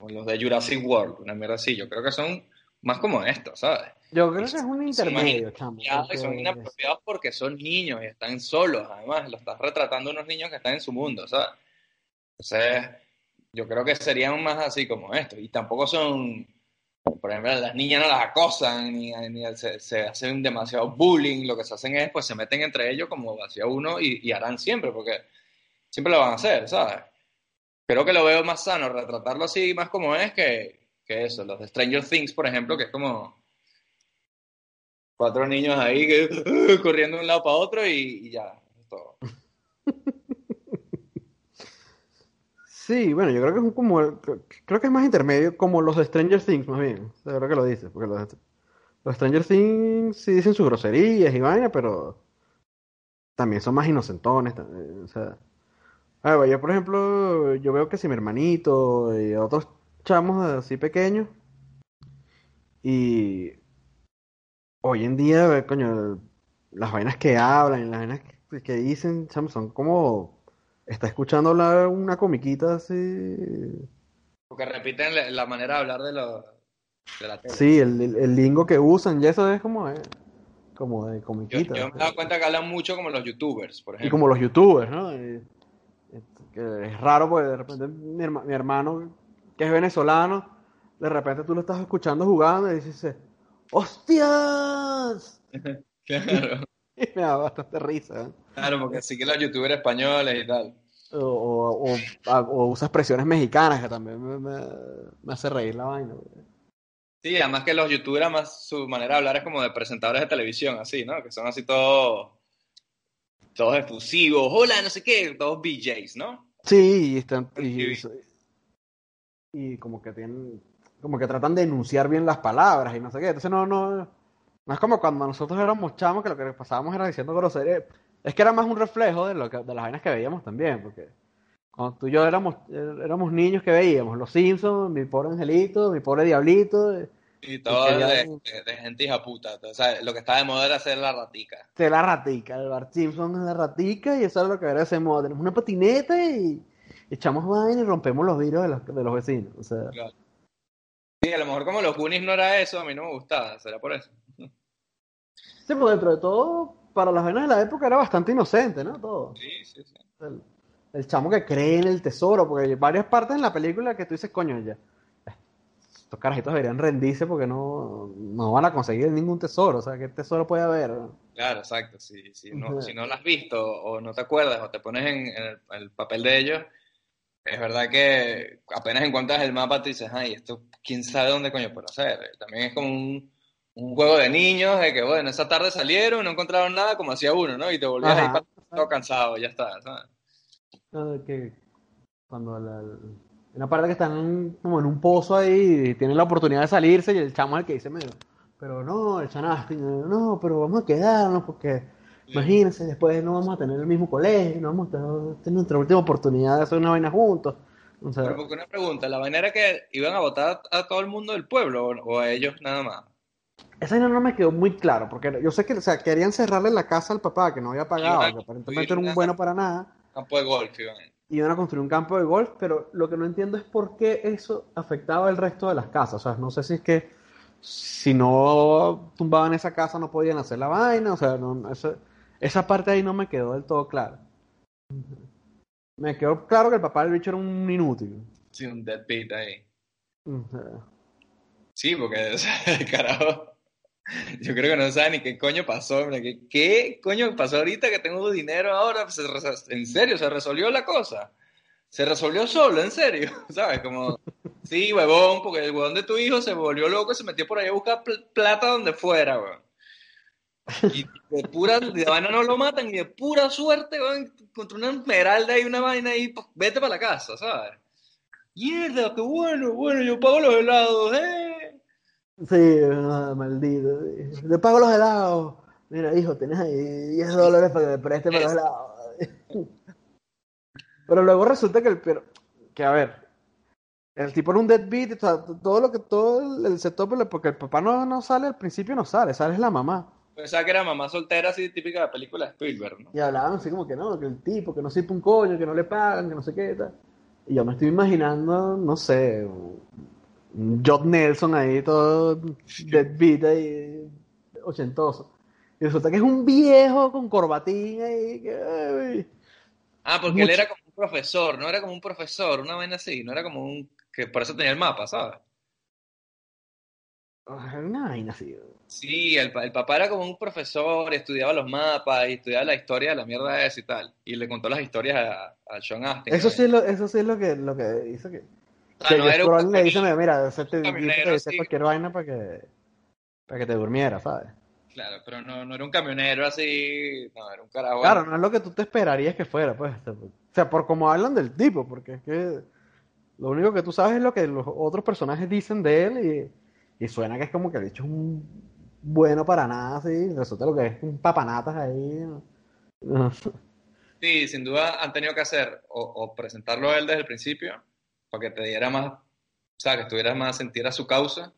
Como los de Jurassic World, una mierda así, yo creo que son más como estos, ¿sabes? Yo creo que es un intermedio, chamo. porque- son inapropiados porque son niños y están solos, además, lo estás retratando unos niños que están en su mundo, ¿sabes? Entonces, yo creo que serían más así como estos, y tampoco son, por ejemplo, las niñas no las acosan, ni, ni se, se hacen demasiado bullying, lo que se hacen es, pues se meten entre ellos como hacia uno y, y harán siempre, porque siempre lo van a hacer, ¿sabes? Creo que lo veo más sano retratarlo así, más como es, que, que eso, los de Stranger Things, por ejemplo, que es como cuatro niños ahí corriendo de un lado para otro y, ya. Sí, bueno, yo creo que es un como creo que es más intermedio, como los de Stranger Things, más bien. De verdad que lo dices, porque los, los Stranger Things sí dicen sus groserías y vaina, pero también son más inocentones. eh, O sea, a ver, yo por ejemplo, yo veo que si mi hermanito y otros chamos así pequeños, y hoy en día, coño, las vainas que hablan y las vainas que, que dicen, chamo, son como está escuchando hablar una comiquita así. Porque repiten la, la manera de hablar de, de la tele. Sí, el, el, el lingo que usan, y eso es como, eh, como de Yo, comiquita. yo me he dado cuenta que hablan mucho como los youtubers, por Y ejemplo. como los youtubers, ¿no? Que es raro porque de repente mi, herma- mi hermano, que es venezolano, de repente tú lo estás escuchando jugando y dices, ¡Hostias! Claro, Y me da bastante risa. ¿eh? claro, porque sí que los youtubers españoles y tal. O, o, o- o usa expresiones mexicanas que también me, me- me hace reír la vaina. Sí, además que los youtubers, más su manera de hablar es como de presentadores de televisión, así, ¿no? Que son así todos, todos efusivos, hola, no sé qué, todos BJs, ¿no? Sí, y están y, y como que tienen como que tratan de enunciar bien las palabras y no sé qué. Entonces no no no es como cuando nosotros éramos chamos que lo que pasábamos era diciendo groserías. Es que era más un reflejo de lo que de las vainas que veíamos también, porque cuando tú y yo éramos éramos niños que veíamos Los Simpsons, mi pobre angelito, mi pobre diablito, Y todo de, de- de gente hija puta. O sea, lo que está de moda era hacer la ratica. de la ratica, el Bart Simpson es la ratica y eso es lo que ahora hacemos. Tenemos una patineta y echamos vaina y rompemos los vidrios de los, de los vecinos. O sea, Sí, a lo mejor como los Goonies no era eso, a mí no me gustaba, será por eso. Sí, pues dentro de todo, para las vainas de la época era bastante inocente, ¿no? Todo. Sí, sí, sí. El, el chamo que cree en el tesoro, porque hay varias partes en la película que tú dices, coño, ya. Estos carajitos deberían rendirse porque no, no van a conseguir ningún tesoro. O sea, ¿qué tesoro puede haber? no? Claro, exacto. Si, si, no, si no lo has visto o no te acuerdas o te pones en, en el, papel de ellos, es verdad que apenas encuentras el mapa te dices, ay, esto quién sabe dónde coño puede ser. También es como un, un juego de niños de que, bueno, esa tarde salieron, no encontraron nada como hacía uno, ¿no? Y te volvías ahí para todo cansado, ya está, ¿sabes? Ah, que cuando la- una parte que están como en un pozo ahí y tienen la oportunidad de salirse y el chamo es el que dice, "Mira, pero no, el chanasco, y no, no, pero vamos a quedarnos porque imagínense, después no vamos a tener el mismo colegio, no vamos a tener, nuestra última oportunidad de hacer una vaina juntos. O sea, Pero porque una pregunta, ¿la vaina era que iban a votar a todo el mundo del pueblo o, a ellos nada más? esa vaina no me quedó muy claro, porque yo sé que, o sea, querían cerrarle la casa al papá que no había pagado, que aparentemente era un bueno para nada. Campo de golf, iban. Iban a construir un campo de golf, pero lo que no entiendo es por qué eso afectaba el resto de las casas. O sea, no sé si es que si no tumbaban esa casa no podían hacer la vaina, o sea, no, esa, esa parte ahí no me quedó del todo clara. Me quedó claro que el papá del bicho era un inútil. Sí, un deadbeat ahí. O sea, Sí, porque, o sea, carajo, yo creo que no sabe ni qué coño pasó, hombre, ¿Qué, qué coño pasó ahorita que tengo dinero ahora? Res- en serio, se resolvió la cosa. Se resolvió solo, en serio, ¿sabes? Como, sí, huevón, porque el huevón de tu hijo se volvió loco y se metió por ahí a buscar pl- plata donde fuera, weón. Y de pura, de vaina no lo matan y de pura suerte, weón, contra una esmeralda y una vaina ahí, pues, vete para la casa, ¿sabes? Mierda, qué bueno, bueno, yo pago los helados, ¿eh? Sí, ah, maldito. sí. Le pago los helados. Mira, hijo, tenés ahí 10 dólares para que me preste para los helados. Pero luego resulta que el pero, que a ver, el tipo era un deadbeat, o sea, todo lo que todo el, setup, porque el papá no, no sale al principio, no sale, sale es la mamá. Pensaba que era mamá soltera, así típica de película de Spielberg, ¿no? Y hablaban así como que no, que el tipo, que no sirve un coño, que no le pagan, que no sé qué tal. Y yo me estoy imaginando, no sé, John Nelson ahí todo deadbeat ahí, ochentoso. Y resulta que es un viejo con corbatín ahí, que, Ah, porque él era como un profesor, no era como un profesor, una vaina así, no era como un... que por eso tenía el mapa, ¿sabes? ay, una vaina así. Sí, el, pa- el papá era como un profesor, estudiaba los mapas y estudiaba la historia de la mierda esa y tal. Y le contó las historias a, a Sean Astin. Eso sí es lo, eso sí es lo que, lo que hizo que... Ah, que no, un le dice, mira, te dice sí. cualquier vaina para que, para que te durmiera, ¿sabes? Claro, pero no, no era un camionero así, no, era un carajo. Claro, no es lo que tú te esperarías que fuera, pues. O sea, por como hablan del tipo, porque es que lo único que tú sabes es lo que los otros personajes dicen de él y, y suena que es como que el hecho es un bueno para nada, así, resulta lo que es un papanatas ahí. ¿no? Sí, sin duda han tenido que hacer o, o presentarlo a él desde el principio para que te diera más, o sea, que estuvieras más sentir a su causa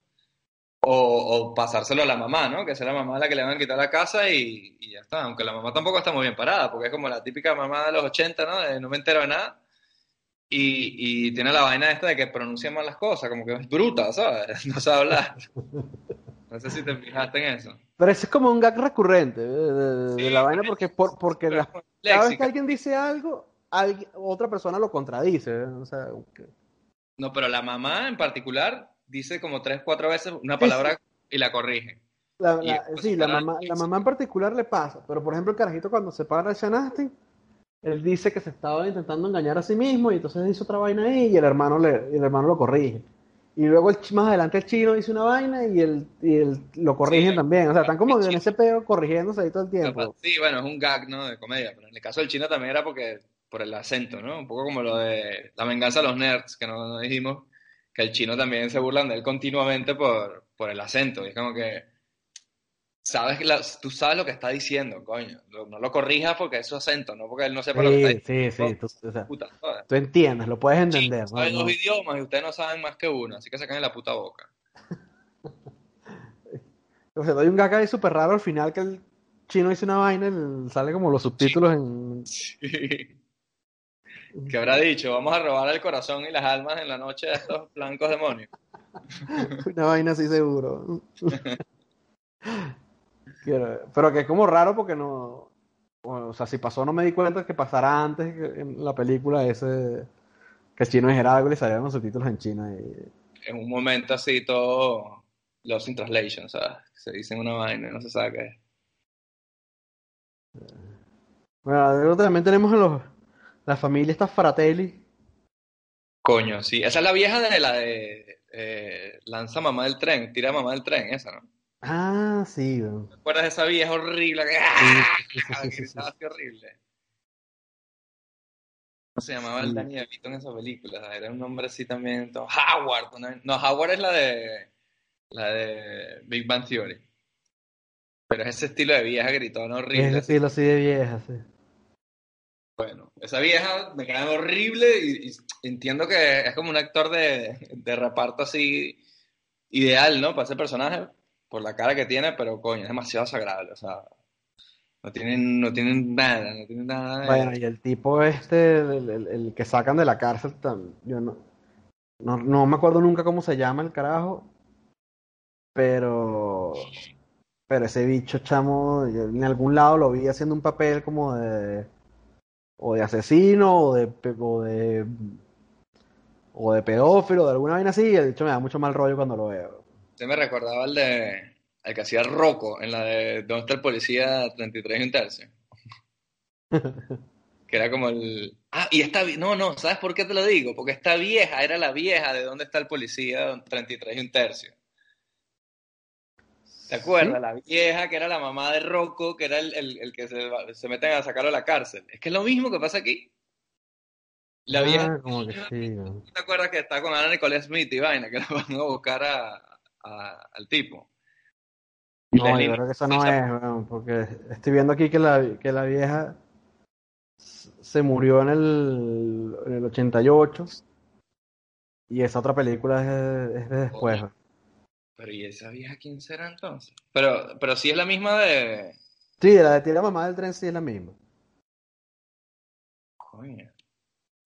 o, o pasárselo a la mamá, ¿no? Que sea la mamá la que le van a quitar la casa y, y ya está. Aunque la mamá tampoco está muy bien parada porque es como la típica mamá de los 80, ¿no? De no me entero de nada. Y, y tiene la vaina esta de que pronuncia mal las cosas, como que es bruta, ¿sabes? No sabe hablar. No sé si te fijaste en eso. Pero ese es como un gag recurrente eh, de, de- de Sí, la vaina, porque, por, porque como cada vez que alguien dice algo, alguien- otra persona lo contradice. ¿eh? O sea, que- No, pero la mamá en particular dice como tres, cuatro veces una palabra y la corrige. La, Y la- después sí, la mamá, la mamá en particular le pasa, pero por ejemplo el carajito cuando se para a Sean Astin, él dice que se estaba intentando engañar a sí mismo y entonces dice otra vaina ahí y el hermano le, el hermano lo corrige. Y luego el, más adelante el chino dice una vaina y el, y el lo corrigen Sí, también. O sea, están como en ese peo corrigiéndose ahí todo el tiempo. Sí, bueno, es un gag, ¿no? De comedia, pero en el caso del chino también era porque por el acento, ¿no? Un poco como lo de la venganza de los nerds, que no, no dijimos, que el chino también se burlan de él continuamente por, por el acento. Y es como que, sabes que la- tú sabes lo que está diciendo, coño. No lo corrijas porque es su acento, no porque él no sepa lo que está Sí, diciendo. sí, sí, tú, o sea, Puta, tú entiendes, lo puedes Sí, entender. saben No- dos idiomas y ustedes no saben más que uno, así que sacan la puta boca. O sea, hay un gag ahí súper raro al final que el chino dice una vaina y le sale como los subtítulos en... Sí. ¿Qué habrá dicho? Vamos a robar el corazón y las almas en la noche de estos blancos demonios. Una vaina así seguro. Pero que es como raro porque no. O sea, si pasó, no me di cuenta que pasara antes que en la película ese. Que el chino dijera algo y le salieron los subtítulos en China. Y... En un momento así todo Lost in Translation, ¿sabes? Se dicen una vaina y no se sabe qué es. Bueno, también tenemos a los, la familia, esta Fratelli. Coño, sí. Esa es la vieja de la de eh, Lanza mamá del tren, tira mamá del tren, esa, ¿no? Ah, sí. ¿Te acuerdas de esa vieja horrible? que Sí, sí, sí, ¡ah! sí, sí, sí. gritaba así horrible. ¿Cómo se llamaba el DeVito en esa película? Era un nombre así también. todo- Howard. una- No, Howard es la de la de Big Bang Theory. Pero es ese estilo de vieja gritona Es horrible. el así. estilo así de vieja, sí. Bueno, esa vieja me cae horrible y, entiendo que es como un actor de, de reparto así ideal, ¿no? Para ese personaje, por la cara que tiene, pero coño, es demasiado desagradable. O sea, No tienen, no tienen nada, no tienen nada. Bueno, y el tipo este, el, el- que sacan de la cárcel, yo no, no, no me acuerdo nunca cómo se llama el carajo, pero, pero ese bicho chamo, yo en algún lado lo vi haciendo un papel como de, o de asesino, o de, o de, o de pedófilo, de alguna vaina así, y el bicho me da mucho mal rollo cuando lo veo. Se me recordaba el de el que hacía Rocco en la de ¿Dónde está el policía 33 y un tercio? Que era como el... Ah, y esta... vi- No, no, ¿sabes por qué te lo digo? Porque esta vieja era la vieja de ¿Dónde está el policía 33 y un tercio? ¿Te acuerdas? La vieja que era la mamá de Rocco, que era el, el- el que se, se meten a sacarlo de la cárcel. Es que es lo mismo que pasa aquí. La vieja... Ah, como que sí, ¿no? ¿Tú te acuerdas que está con Ana Nicole Smith y vaina? Que la van a buscar a, a- al tipo. Y No, yo creo que eso no es, porque estoy viendo aquí que la, que la vieja se murió en el, en el 88 y esa otra película es de, es de después. Pero ¿y esa vieja quién será entonces? Pero, pero sí es la misma de... Sí, la de Tira Mamá del Tren sí es la misma. Coño.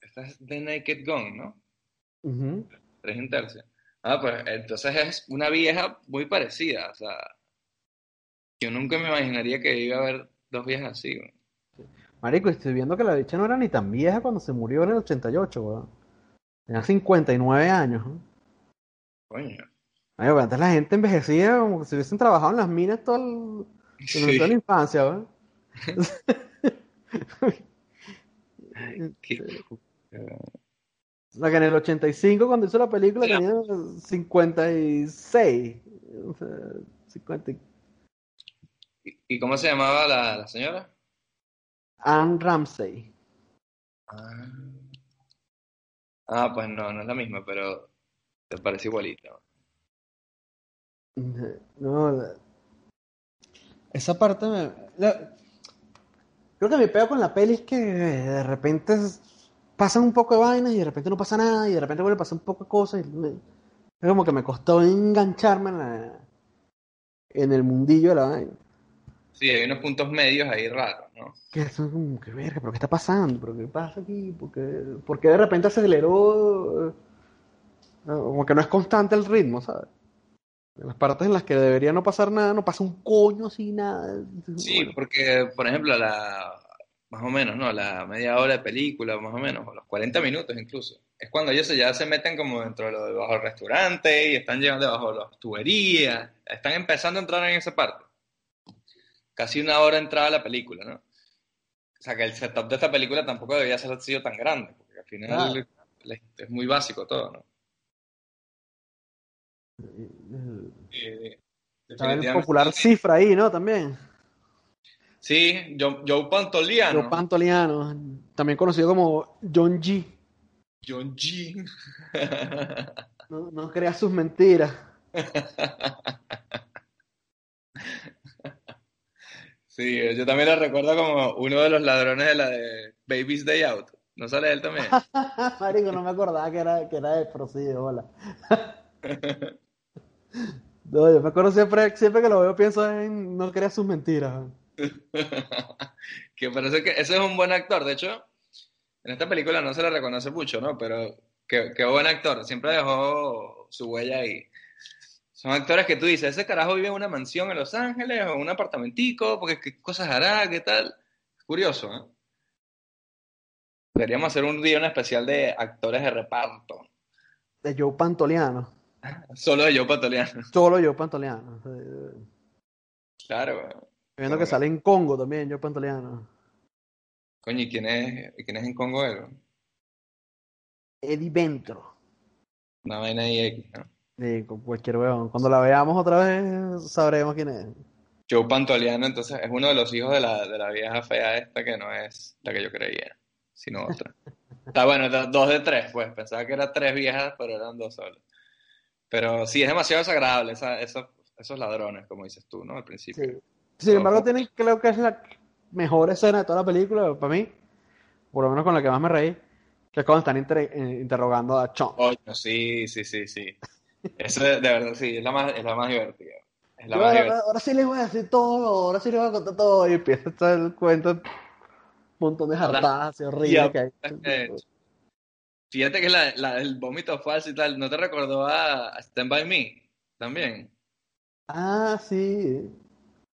Esta es The Naked Gun, ¿no? Ujú. Tres un tercio. Ah, pues entonces es una vieja muy parecida. O sea, yo nunca me imaginaría que iba a haber dos viejas así. güey. Marico, estoy viendo que la bicha no era ni tan vieja cuando se murió en el 88, weón. Tenía 59 años. ¿no? Coño. Ay, antes la gente envejecía como si hubiesen trabajado en las minas todo el- Sí. toda la infancia. Qué- O sea, que en el 85, cuando hizo la película, tenía 56. O sea, 50. y- ¿Y, y cómo se llamaba la, la señora? Anne Ramsey. Ah. Ah, pues no, no es la misma, pero te parece igualita. No, la- esa parte me... la- Creo que mi pego con la peli es que de repente pasan un poco de vainas y de repente no pasa nada y de repente vuelve a pasar un poco de cosas y me- es como que me costó engancharme en, la- en el mundillo de la vaina. Sí, hay unos puntos medios ahí raros, ¿no? Que son como que verga, pero ¿qué está pasando? ¿Pero qué pasa aquí? ¿Por qué, por qué de repente aceleró? Como que no es constante el ritmo, ¿sabes? En las partes en las que debería no pasar nada, no pasa un coño así, nada. Sí, Bueno, porque, por ejemplo, la, más o menos, ¿no? La media hora de película, más o menos, o los 40 minutos incluso, es cuando ellos ya se meten como dentro de lo debajo del restaurante y están llegando debajo de las tuberías, están empezando a entrar en esa parte. Casi una hora entrada la película, ¿no? O sea, que el setup de esta película tampoco debería ser sido tan grande, porque al final le- es muy básico todo, ¿no? Eh, el popular cifra ahí, ¿no? También. Sí, Joe, Joe Pantoliano. Joe Pantoliano, también conocido como John G. John G. No, no crea sus mentiras. Sí, yo también lo recuerdo como uno de los ladrones de la de Baby's Day Out. ¿No sale él también? Marico, no me acordaba que era, que era él, pero sí, hola. No, yo me acuerdo siempre, siempre que lo veo pienso en no crea sus mentiras. Que parece que ese es un buen actor. De hecho, en esta película no se le reconoce mucho, ¿no? Pero qué, qué buen actor. Siempre dejó su huella ahí. Son actores que tú dices, ese carajo vive en una mansión en Los Ángeles o en un apartamentico, porque qué cosas hará, qué tal. Es curioso, ¿eh? Deberíamos hacer un día un especial de actores de reparto. De Joe Pantoliano. Solo de Joe Pantoliano. Solo Joe Pantoliano. Claro, viendo que sale en Congo también, Joe Pantoliano. Coño, ¿y quién es, quién es en Congo él? Eddie Ventro. Una vaina ahí X, ¿no? Sí, cualquier weón. Cuando la veamos otra vez, sabremos quién es. Joe Pantoliano, entonces, es uno de los hijos de la, de la vieja fea esta que no es la que yo creía, sino otra. Está bueno, dos de tres, pues. Pensaba que eran tres viejas, pero eran dos solas. Pero sí, es demasiado desagradable esa- esos, esos ladrones, como dices tú, ¿no? Al principio. Sí. Sin embargo, tienen, creo que es la mejor escena de toda la película, para mí, por lo menos con la que más me reí, que es cuando están inter- eh, interrogando a Chong. Coño, sí, sí, sí, sí. Eso de, de verdad, sí, es la más, es la más divertida. Es la Yo más ahora, divertida. ahora sí les voy a decir todo, ahora sí les voy a contar todo. Y empieza a estar el cuento, un montón de jartadas horribles que hay. Fíjate que la, la del vómito falso y tal, ¿no te recordó a, a Stand By Me? También. Ah, sí.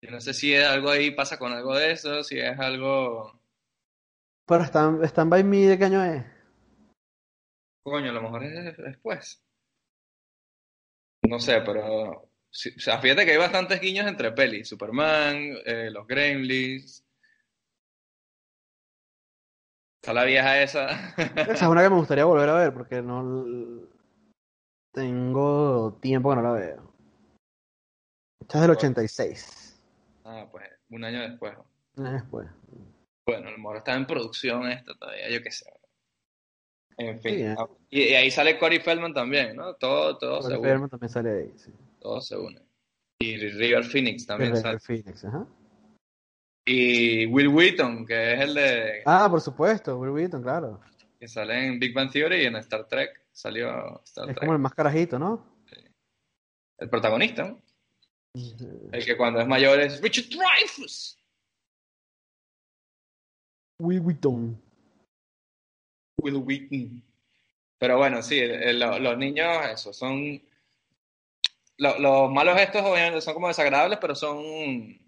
Yo no sé si es algo ahí, pasa con algo de eso, si es algo... Pero Stand, Stand By Me, ¿de qué año es? Coño, a lo mejor es después. No sé, pero... o sea, fíjate que hay bastantes guiños entre pelis. Superman, eh, los Gremlins... Está la vieja esa. Esa es una que me gustaría volver a ver porque no tengo tiempo que no la veo. Esta es del 86. Ah, pues un año después. Un año después. Bueno, a lo mejor está en producción esta todavía, yo qué sé. En fin. Sí, eh. Ah, y, y ahí sale Corey Feldman también, ¿no? Todo, todo se Corey une. Feldman también sale ahí. Sí. Todo se une. Y River Phoenix también De sale. Phoenix, ajá. Y Will Wheaton, que es el de Ah, por supuesto, Will Wheaton, claro. que sale en Big Bang Theory y en Star Trek. Salió Star Es Trek. como el más carajito, ¿no? El protagonista, ¿no? El que cuando es mayor es Richard Dreyfuss. Will Wheaton. Will Wheaton. Pero bueno, sí, el- el- lo- los niños, eso, son... lo- los malos gestos obviamente son como desagradables, pero son...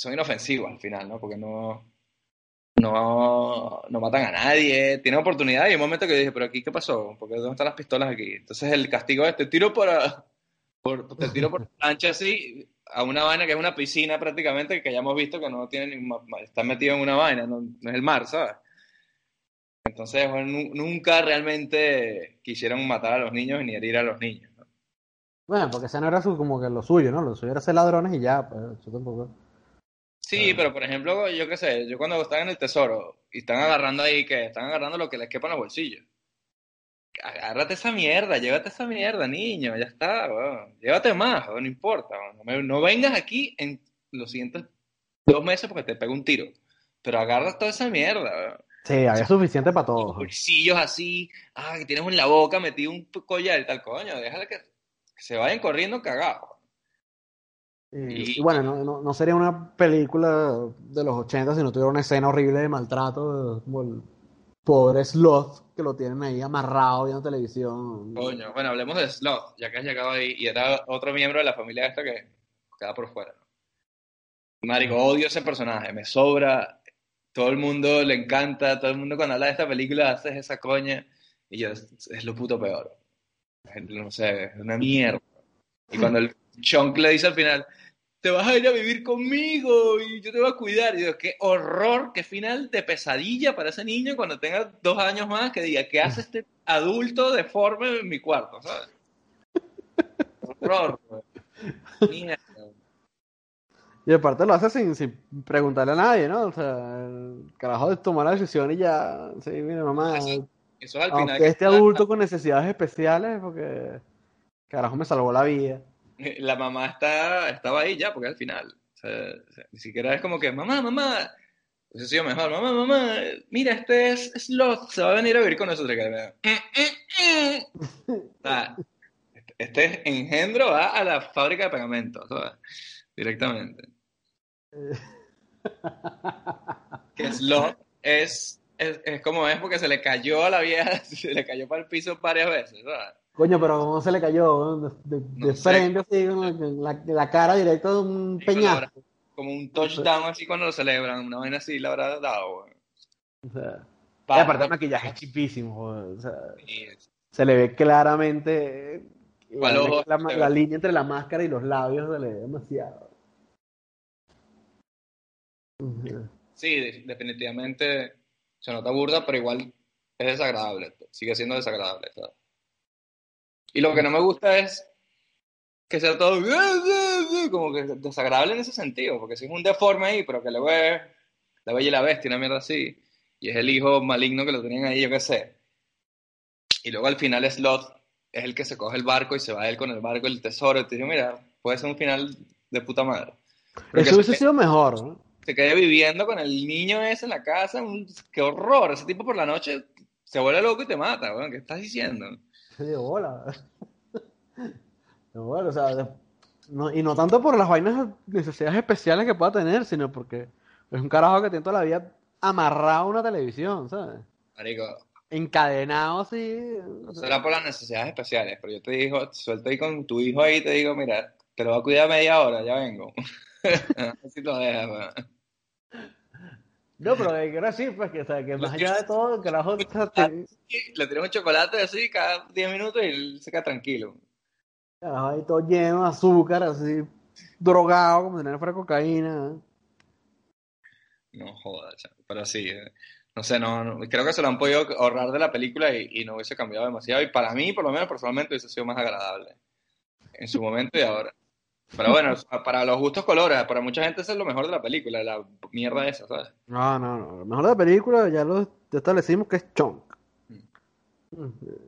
Son inofensivos al final, ¿no? Porque no... No, no matan a nadie, tienen oportunidad y hay un momento que dije, pero aquí, ¿qué pasó? Porque ¿dónde están las pistolas aquí? Entonces el castigo es, te tiro por, por te tiro por la plancha así, a una vaina que es una piscina prácticamente, que ya hemos visto que no tiene ni ma- ma- está metido en una vaina, no, no es el mar, ¿sabes? Entonces, nunca realmente quisieron matar a los niños ni herir a los niños. ¿no? Bueno, porque ese no era su, como que lo suyo, ¿no? Lo suyo era ser ladrones y ya, pues eso tampoco. Sí, pero por ejemplo, yo qué sé, yo cuando estaba en el tesoro y están agarrando ahí, que están agarrando lo que les quepa en los bolsillos. Agárrate esa mierda, llévate esa mierda, niño, ya está, weón. Llévate más, no importa. No, vengas aquí en los siguientes dos meses porque te pego un tiro. Pero agarra toda esa mierda. Sí, había suficiente para todos. bolsillos así, ah, que tienes en la boca metido un collar y tal, coño, déjale que se vayan corriendo cagados. Y, Y- bueno, no, no, no sería una película de los 80 si no tuviera una escena horrible de maltrato, como el pobre Sloth que lo tienen ahí amarrado viendo televisión. Coño, bueno, hablemos de Sloth, ya que has llegado ahí y era otro miembro de la familia esta que queda por fuera. Marico, odio ese personaje, me sobra, todo el mundo le encanta, todo el mundo cuando habla de esta película hace esa coña y yo, es, es lo puto peor. No sé, es una mierda. Y cuando el Chunk le dice al final, te vas a ir a vivir conmigo y yo te voy a cuidar. Y yo, qué horror, qué final de pesadilla para ese niño cuando tenga dos años más que diga, ¿qué hace este adulto deforme en mi cuarto? ¿sabes? Horror. Mierda. Y aparte lo hace sin, sin preguntarle a nadie, ¿no? O sea, el carajo de tomar la decisión y ya, sí, mira, mamá, Eso es al final. aunque que este adulto con necesidades especiales, porque carajo me salvó la vida. La mamá está, estaba ahí ya, porque al final. O o ni siquiera es como que, mamá, mamá. Ha sido mejor, mamá, mamá. Mira, este es Sloth, se va a venir a vivir con nosotros. Que, "Mm, mm, mm". O sea, este- este engendro va a la fábrica de pegamento. Directamente. Que Sloth es, es, es como es porque se le cayó a la vieja, se le cayó para el piso varias veces. Coño, pero ¿cómo se le cayó? De, frente, así, con la, la cara directa de un peñasco. Como un touchdown así cuando lo celebran, una vaina así la habrá dado, güey. O sea, y Pa- aparte el maquillaje es chipísimo, joder, o sea, se le ve claramente eh, ¿Cuál la, ojo la- línea entre la máscara y los labios se le ve demasiado. Sí, de- definitivamente se nota burda, pero igual es desagradable. Sigue siendo desagradable. ¿sabes? Y lo que no me gusta es que sea todo como que desagradable en ese sentido, porque si es un deforme ahí, pero que le ve la bella y la bestia, una mierda así, y es el hijo maligno que lo tenían ahí, yo qué sé. Y luego al final Sloth es el que se coge el barco y se va él con el barco el tesoro. Y te digo, mira, puede ser un final de puta madre. Pero Eso se hubiese sido mejor, ¿no? se quede viviendo con el niño ese en la casa. un- qué horror. Ese tipo por la noche se vuelve loco y te mata. ¿Qué estás diciendo? Se dio bola. Pero bueno, o sea, No, y no tanto por las vainas, necesidades especiales que pueda tener, sino porque es un carajo que tiene toda la vida amarrado a una televisión, ¿sabes? Marico, Encadenado así. no será por las necesidades especiales, pero yo te digo, suelto ahí con tu hijo ahí y te digo, mira, te lo voy a cuidar media hora, ya vengo. Lo dejas. No, pero lo que quiero decir, pues, que, o sea, que más allá de todo, el carajo. Le tiras un chocolate así cada 10 minutos y él se queda tranquilo. carajo ahí todo lleno de azúcar, así, drogado, como si no fuera cocaína. No jodas, chamo. pero sí, eh, no sé, no, no- creo que se lo han podido ahorrar de la película y, y no hubiese cambiado demasiado. Y para mí, por lo menos personalmente, hubiese sido más agradable en su momento y ahora. Pero bueno, para los gustos colores, para mucha gente eso es lo mejor de la película, la mierda esa, ¿sabes? No, no, no. Lo mejor de la película ya lo ya establecimos que es Chunk.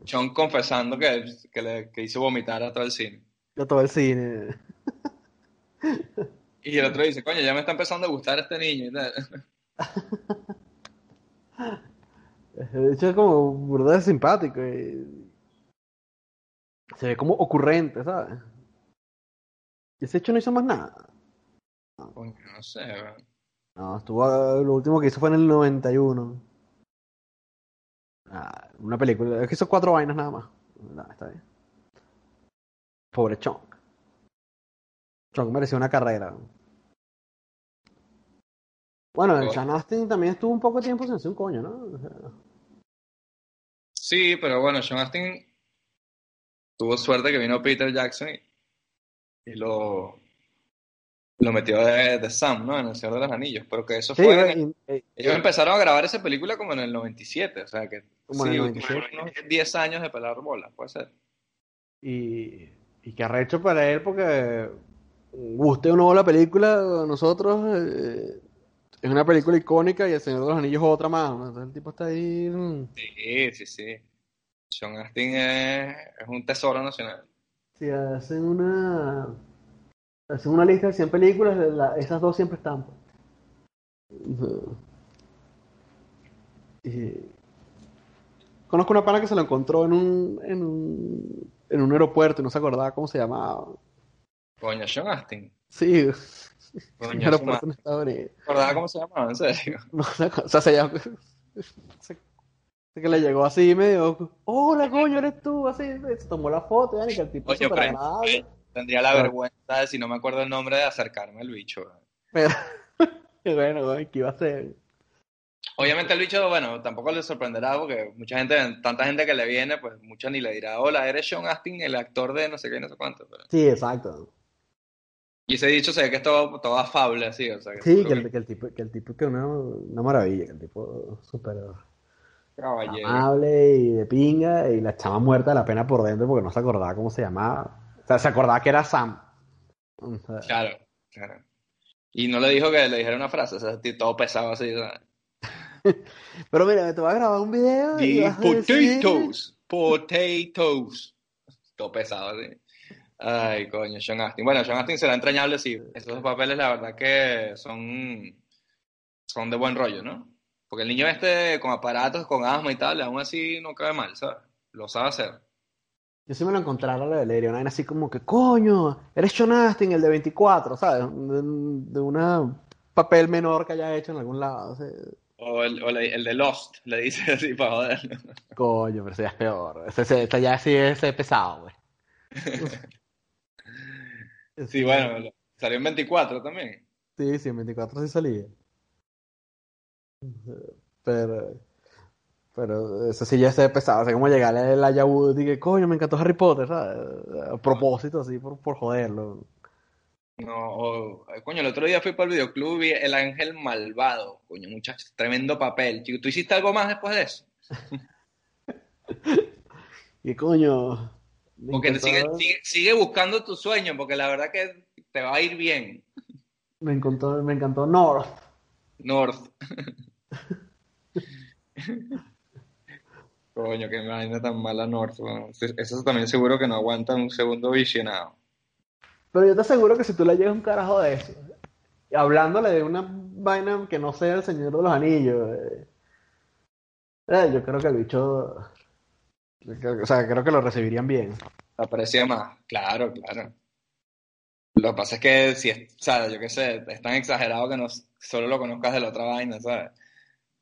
Sean confesando que, que, le, que hizo vomitar a todo el cine. Ya todo el cine. Y el otro dice, coño, ya me está empezando a gustar este niño y tal. De hecho, es como burda simpático. y- Se ve como ocurrente, ¿sabes? Y ese hecho no hizo más nada. No sé, weón. No, estuvo. Lo último que hizo fue en el 91. Ah, una película. Es que hizo cuatro vainas nada más. No, está bien. Pobre Chunk. Chunk mereció una carrera. Bueno, el. Sean Astin también estuvo un poco de tiempo sin hacer un coño, ¿no? O sea, Sí, pero bueno, Sean Astin tuvo suerte que vino Peter Jackson y, y lo, lo metió de, de Sam, ¿no? En El Señor de los Anillos. Pero que eso sí, fue... en el- y- eh, ellos empezaron a grabar esa película como en el 97, o sea que... Como en el sí, 97. unos 10 años de pelar bolas, puede ser. Y, y que arrecho para él porque guste o no la película, a nosotros eh, es una película icónica y El Señor de los Anillos es otra más. ¿no? El tipo está ahí. mm, Sí, sí, sí. Sean Astin es, es un tesoro nacional. Si hacen una hacen una lista de 100 películas, la- esas dos siempre están. pues. Y conozco una pana que se lo encontró en un, en un, en un aeropuerto y no se acordaba cómo se llamaba. Coño, Sean Astin. Sí, en Coño, su aeropuerto en Estados Unidos. ¿Recordaba cómo se llamaba? En serio. No, o sea, se llama. que le llegó así medio. Hola, coño, eres tú. Así, se tomó la foto, ya, y que el tipo súper pero- agradable. Tendría la vergüenza de, si no me acuerdo el nombre, de acercarme al bicho. Pero, bueno, ¿qué iba a hacer? Obviamente el bicho, bueno, tampoco le sorprenderá porque mucha gente, tanta gente que le viene, pues mucha ni le dirá, hola, eres Sean Astin, el actor de no sé qué, no sé cuánto. pero- Sí, exacto. Y ese dicho se ve que es todo, todo afable, así, o sea, que Sí, que el, que el tipo, que el tipo que una, una maravilla, que el tipo súper caballero. amable y de pinga, y la chama muerta de la pena por dentro porque no se acordaba cómo se llamaba. O sea, se acordaba que era Sam. O sea, Claro, claro. Y no le dijo que le dijera una frase, o sea, todo pesado así, ¿sabes? Pero mira, te voy a grabar un video y decir- potatoes, potatoes. Todo pesado, así. Ay, coño, Sean Astin. Bueno, Sean Astin será entrañable, sí. Esos papeles, la verdad que son, son de buen rollo, ¿no? Porque el niño este con aparatos, con asma y tal, aún así no cabe mal, ¿sabes? Lo sabe hacer. Yo sí me lo encontrara, le, le diría una vaina así como que, coño, eres Sean Astin, el de 24, ¿sabes? De, de un papel menor que haya hecho en algún lado. sea, O el, o le- el de Lost, le dice así para joderlo. coño, pero ese ya es peor. Ese, ese- este ya sí es pesado, güey. Sí, bueno, salió en 24 también. Sí, sí, en 24 sí salía. Pero, pero eso sí ya es pesado. O sea, como llegarle Elijah Wood y que, coño, me encantó Harry Potter, ¿sabes? A propósito, así, por, por joderlo. No, o- coño, el otro día fui para el videoclub y vi El Ángel Malvado. Coño, muchacho, tremendo papel. Chico, ¿tú hiciste algo más después de eso? Y coño, Porque sigue, sigue, sigue buscando tu sueño, porque la verdad que te va a ir bien. me encantó, me encantó North. North. Coño, qué vaina tan mala North. weón. Eso también seguro que no aguanta un segundo visionado. Pero yo te aseguro que si tú le llegas un carajo de eso, hablándole de una vaina que no sea el Señor de los Anillos, eh, eh, yo creo que el bicho, o sea, creo que lo recibirían bien. Aprecia más. Claro, claro. Lo que pasa es que si es, o sea, yo qué sé, es tan exagerado que no solo lo conozcas de la otra vaina, ¿sabes?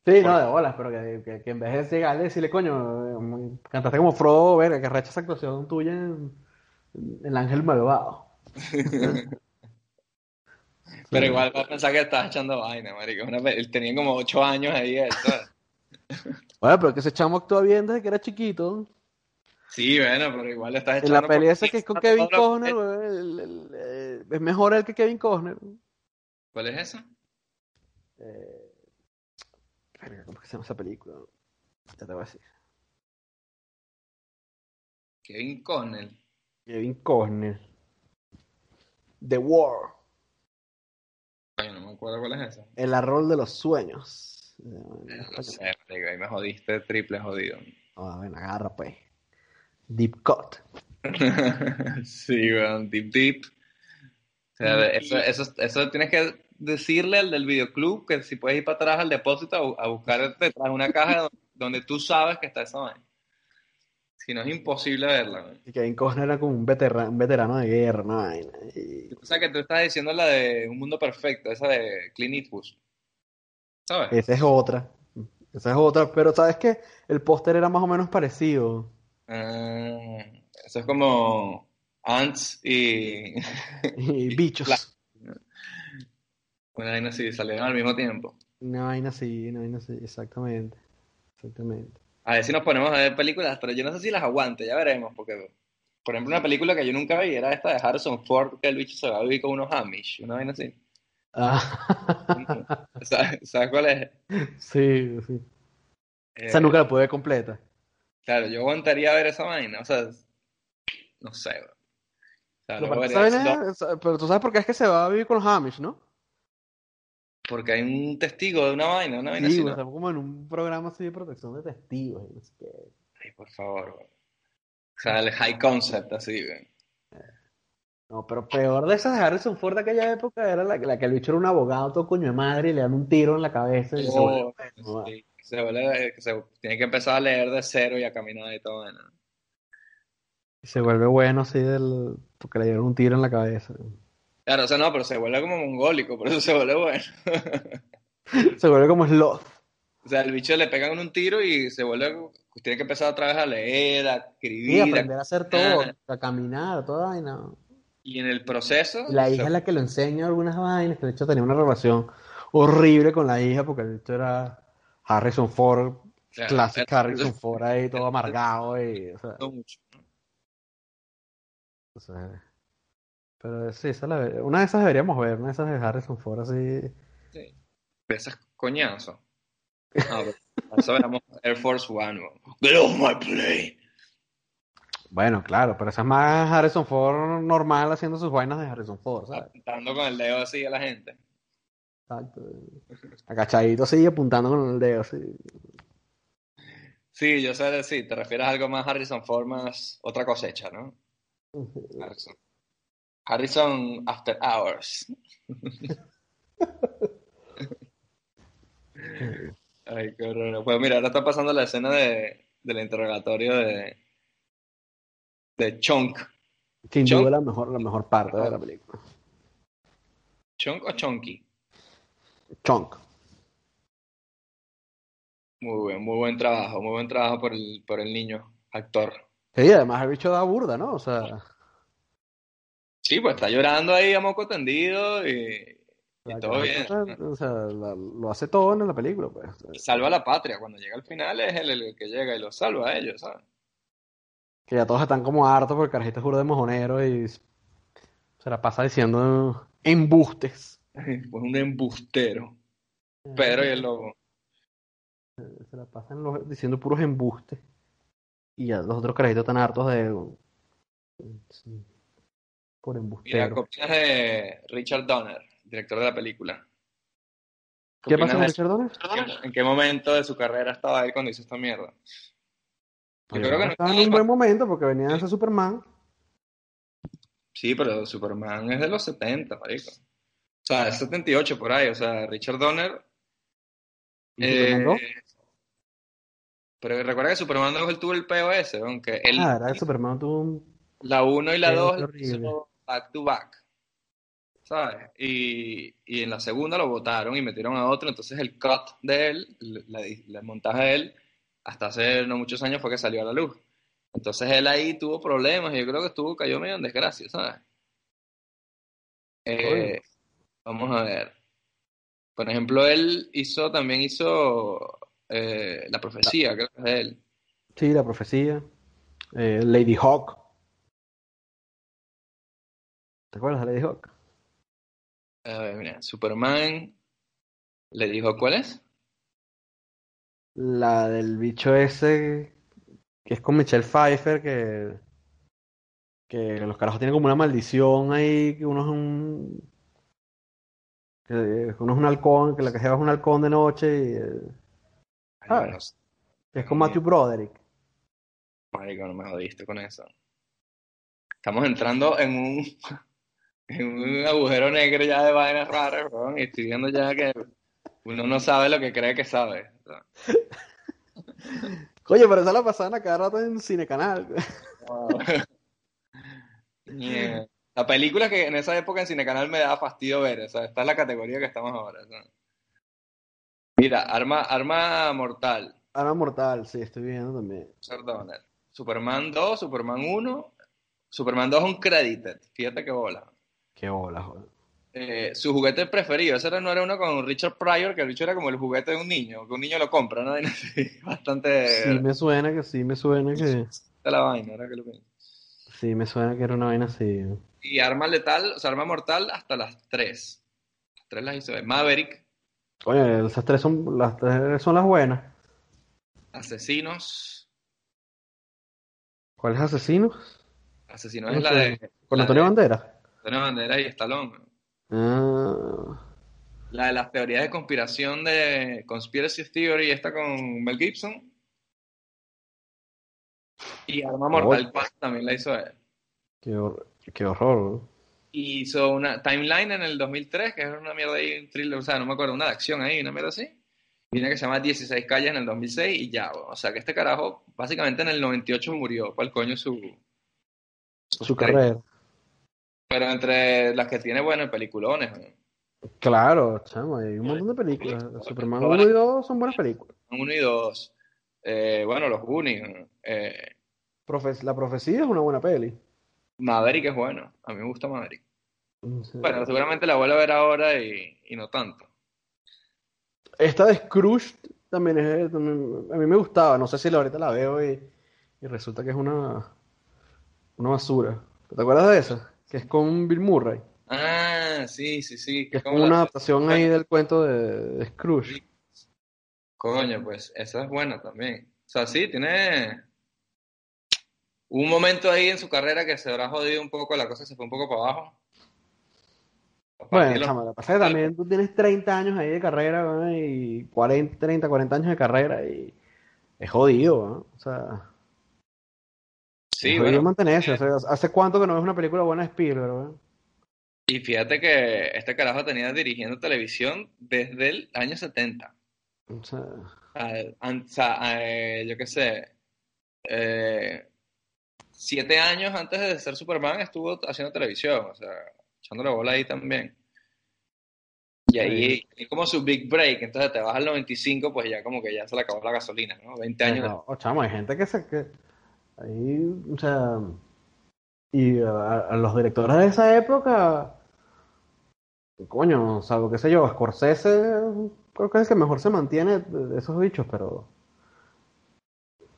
Sí, no, de bolas, pero que, que, que en vez de llegarle y decirle, coño, eh, cantaste como Frodo, verga, que recha esa actuación tuya en, en El Ángel Malvado. Pero igual va a pensar que estás echando vaina, marico. Una él tenía como ocho años ahí, él. Bueno, pero que ese chamo actúa bien desde que era chiquito. Sí, bueno, pero igual estás En echando la peli por- esa que es con Kevin Costner, el- el- eh, es mejor él que Kevin Costner. ¿Cuál es esa? Eh, ¿cómo es que se llama esa película? Ya te voy a decir. Kevin Connell. Kevin Costner. The War. Ay, no me acuerdo cuál es esa. El arrol de los sueños. Eh, No sé, marico, ahí me jodiste triple jodido. Ah, bueno, agarra pues. Deep Cut. Sí, weón, deep deep. O sea, eso, eso, eso tienes que decirle al del videoclub que si puedes ir para atrás al depósito a, bu- a buscar detrás de una caja donde, tú sabes que está esa vaina. Si no es imposible verla. weón. Y Kevin Costner era como un veterano, un veterano de guerra, ¿no? Vaina. Y O sea, que tú estás diciendo la de Un Mundo Perfecto, esa de Clint Eastwood. ¿Sabes? esa es otra. Esa es otra. Pero ¿sabes qué? El póster era más o menos parecido. Ah, eso es como Ants y Y bichos. Una vaina así, salieron al mismo tiempo. Una vaina así, una vaina así. Exactamente. Exactamente. A ver si nos ponemos a ver películas, pero yo no sé si las aguante, ya veremos, porque, por ejemplo, una película que yo nunca vi era esta de Harrison Ford, que el bicho se va a vivir con unos Amish, una vaina así. Ah, ¿Sabes, sabes cuál es? sí, sí. Eh, Esa nunca la pude ver completa. Claro, yo aguantaría ver esa vaina, o sea, no sé. bro. O sea, Lo luego que vería pasa eso, es- pero tú sabes por qué es que se va a vivir con los Amish, ¿no? Porque hay un testigo de una vaina, una vaina Sí, así, güey, ¿no? como en un programa así de protección de testigos y no sé qué. Ay, por favor, bro. O sea, el high concept, así, güey. No, pero peor de esas de Harrison Ford de aquella época era la, la que el bicho era un abogado todo coño de madre y le dan un tiro en la cabeza y se vuelve Oh, bueno, va. sí, se vuelve- que se tiene que empezar a leer de cero y a caminar y todo, ¿no? Y se vuelve bueno así del porque le dieron un tiro en la cabeza. Claro, o sea, no, pero se vuelve como mongólico, por eso se vuelve bueno. Se vuelve como sloth. O sea, el bicho le pegan un tiro y se vuelve, tiene que empezar otra vez a leer, a Sí, escribir, a- aprender a hacer todo, a caminar, toda vaina. y en el proceso, la hija es la que lo enseña algunas vainas, que de hecho tenía una relación horrible con la hija porque el bicho era Harrison Ford, Claro, clásico pero- Harrison Ford ahí todo amargado y, o sea, no mucho, o sea, pero sí, esa la- una de esas deberíamos ver, una de esas de Harrison Ford así. Sí. Esas coñazos. Eso veamos Air Force One. bro. Get off my plane. Bueno, claro, pero esa es más Harrison Ford normal haciendo sus vainas de Harrison Ford, ¿sabes? Apuntando con el dedo así a la gente. Exacto. Agachadito así, apuntando con el dedo, así. Sí, yo sé, sí, te refieres a algo más Harrison Ford, más otra cosecha, ¿no? Harrison. Harrison After Hours. Ay, qué horror. Pues mira, ahora está pasando la escena de, del interrogatorio de, de Chunk. Sin Chon- duda la mejor, la mejor parte de la película. ¿Chunk o Chunky? Chunk. Muy buen, muy buen trabajo, muy buen trabajo por el, por el niño actor. Sí, además el bicho da burda, ¿no? O sea, Sí, pues está llorando ahí a moco tendido y, todo bien. o sea, la- lo hace todo en la película, pues. Y salva a la patria. Cuando llega al final es él el que llega y los salva a ellos, ¿sabes? Que ya todos están como hartos porque el carajito es juro de mojonero y se la pasa diciendo embustes. Pues un embustero. Pedro y el lobo. Se la pasan los- diciendo puros embustes. Y ya los otros carajitos están hartos de... sí, por Mira, embustero. ¿qué opinas de Richard Donner, director de la película? ¿Qué pasa con opinas Richard Donner? ¿En qué momento de su carrera estaba él cuando hizo esta mierda? Yo Yo creo que no estaba en un buen momento porque venía de ese Superman. Sí, pero Superman es de los 70, marico. O sea, es 78 por ahí. O sea, Richard Donner. ¿Y eh, Superman 2? pero recuerda que Superman 2 él tuvo el POS, aunque él, Ah, que Superman tuvo un... la 1 y la Qué 2 horrible. hizo back to back. ¿sabes? Y, y en la segunda lo votaron y metieron a otro, entonces el cut de él, la- el montaje de él, hasta hace no muchos años fue que salió a la luz. Entonces él ahí tuvo problemas y yo creo que estuvo, cayó medio en desgracia, ¿sabes? Eh, vamos a ver. Por ejemplo, él hizo, también hizo eh, La Profecía, creo que es de él. Sí, la profecía. Eh, Lady Hawk. ¿Te acuerdas de Lady Hawk? A ver, mira, Superman le dijo, ¿cuál es? La del bicho ese que es con Michelle Pfeiffer, que, que los carajos tienen como una maldición ahí, que uno es un que uno es un halcón, que la que se va es un halcón de noche y eh, Ah. Ay, no sé, que es con Matthew Broderick. marico, no me jodiste con eso. Estamos entrando en un, en un agujero negro ya de vainas raras, weón, y estoy viendo ya que uno no sabe lo que cree que sabe. Oye, pero esa la pasaban a cada rato en Cinecanal. Yeah. La película que en esa época en Cinecanal me daba fastidio ver, o sea, está en la categoría que estamos ahora. Mira, Arma, Arma Mortal, Arma Mortal, sí, estoy viendo también. Donner. Superman 2, Superman 1, Superman 2 es un credited, fíjate qué bola. Qué bola, joder. Eh, su juguete preferido, ese no era uno con Richard Pryor, que el bicho era como el juguete de un niño, que un niño lo compra, ¿no? Bastante Sí me suena que sí me suena que la vaina, ahora que lo pienso. sí me suena que era una vaina así. Y arma letal, o sea, arma mortal hasta las 3. Las 3 las hizo. Maverick, Oye, esas tres son las tres son las buenas. Asesinos. ¿Cuáles asesinos? Asesinos No es la de Con Antonio de Banderas. Antonio Banderas y Stallone. Ah, La de las teorías de conspiración de Conspiracy Theory, esta con Mel Gibson. Y Arma Mortal Oye. 4 también la hizo él. qué, hor- qué horror. Y hizo una timeline en el 2003, que es una mierda ahí, un thriller, o sea, no me acuerdo, una de acción ahí, una mierda así. Y una que se llama 16 calles en el 2006 y ya, o sea, que este carajo básicamente en el 98 murió, ¿cuál coño su, Su carrera. Pero entre las que tiene, bueno, peliculones, ¿no? Claro, chamo, hay un montón de películas. Superman Ahora- 1 y 2 son buenas películas. uno y dos. Eh, bueno, los Goonies, ¿no? Eh, La profecía es una buena peli. Maverick es bueno, a mí me gusta Maverick. Sí. Bueno, seguramente la vuelvo a ver ahora y, y no tanto. Esta de Scrooge también es, también- a mí me gustaba, no sé si la ahorita la veo y, y resulta que es una, una basura. ¿Te acuerdas de esa? Que es con Bill Murray, Ah, sí, sí, sí. que es como una la- adaptación ahí del cuento de, de Scrooge. Coño, pues esa es buena también. O sea, sí, tiene un momento ahí en su carrera que se habrá jodido un poco, la cosa se fue un poco para abajo. Bueno, lo que pasa es que también tú tienes 30 años ahí de carrera, ¿no? y 40, 30, 40 años de carrera y es jodido, ¿no? O sea, Sí, bueno, mantenerse. O sea, ¿hace cuánto que no ves una película buena de Spielberg, y fíjate que este carajo tenía dirigiendo televisión desde el año 70. O sea, Al- o sea, eh, yo qué sé, eh, siete años antes de ser Superman estuvo haciendo televisión, o sea, echándole bola ahí también. Y ahí es como su big break, entonces te vas al 95, pues ya como que ya se le acabó la gasolina, ¿no? 20 años. no, oh, chamo, hay gente que se... Que, ahí, o sea, y a, a los directores de esa época, coño, o sea, qué sé yo, Scorsese creo que es el que mejor se mantiene de esos bichos, pero...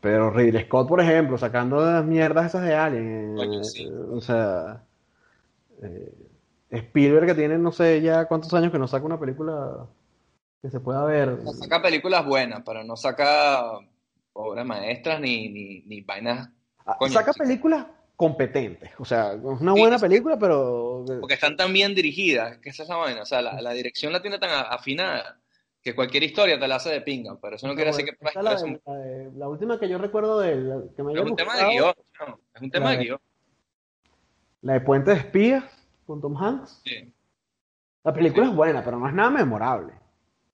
Pero Ridley Scott, por ejemplo, sacando las mierdas esas de Alien, Coño, eh, sí. o sea, eh, Spielberg que tiene no sé ya cuántos años que no saca una película que se pueda ver. No saca películas buenas, pero no saca obras maestras ni, ni, ni vainas, Ah, Coño, saca películas competentes, o sea, es una buena sí. película, pero porque están tan bien dirigidas, que es esa vaina, o sea, la, la dirección la tiene tan afinada que cualquier historia te la hace de pinga, pero eso no quiere decir que la, de- la de- la última que yo recuerdo de que me Es un tema de guion, es un tema La de de- guion. la de Puente de Espías con Tom Hanks. Sí. La película es buena, pero no es nada memorable.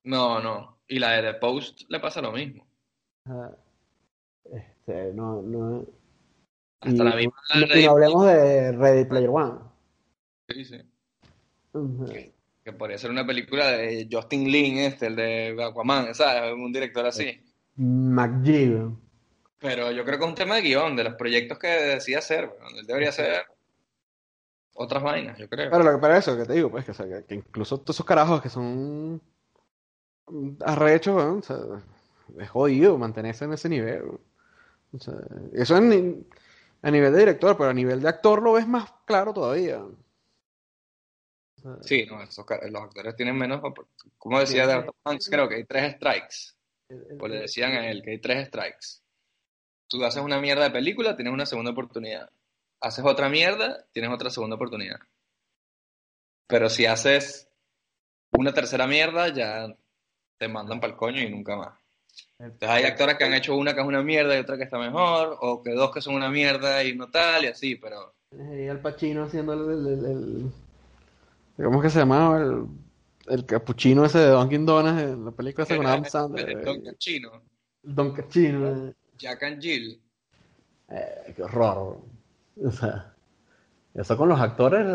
No, no. Y la de The Post le pasa lo mismo. O sea, no, no, Hasta y, la misma y- no hablemos de Ready Player One. Sí, sí. Que podría ser una película de Justin Lin, este, el de Aquaman, ¿sabes? Un director así. McGee. Pero yo creo que es un tema de guion, de los proyectos que decía hacer. Él debería hacer otras vainas, yo creo. Pero lo que para eso que te digo, pues, que, o sea, que, incluso todos esos carajos que son arrechos, o sea, es jodido mantenerse en ese nivel. O sea, eso en, a nivel de director, pero a nivel de actor lo ves más claro todavía. sí, no, esos, los actores tienen menos, como decía de Hanks, creo que hay tres strikes. O le decían a él que hay tres strikes. Tú haces una mierda de película, tienes una segunda oportunidad. Haces otra mierda, tienes otra segunda oportunidad. Pero si haces una tercera mierda, ya te mandan para el coño y nunca más. Entonces hay actores que han hecho una que es una mierda y otra que está mejor, o que dos que son una mierda y no tal, y así, pero... Y Al Pacino haciendo el... el, ¿Cómo es que se llamaba? El, el capuchino ese de Dunkin' Donuts en la película esa con Adam Sandler. El Don Cachino. El Don Cachino. Jack and Jill. Eh, qué horror. O sea, eso con los actores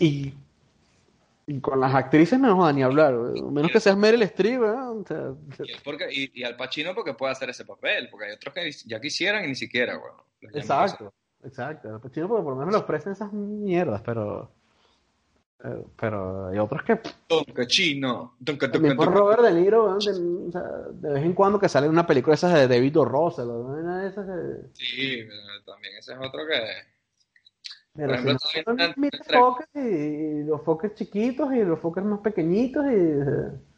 y, y con las actrices no joda ni hablar, menos que seas Meryl Streep, o sea, y, Al Pacino porque puede hacer ese papel, porque hay otros que ya quisieran y ni siquiera, bueno, Exacto, exacto. Al Pacino porque por lo menos le ofrecen esas mierdas, pero eh, pero hay otros que Don Cachino, Don Robert De Niro, de, o sea, de, vez en cuando que sale una película esas de de esas que... Sí, también ese es otro que por ejemplo, y los foques chiquitos y los foques más pequeñitos y...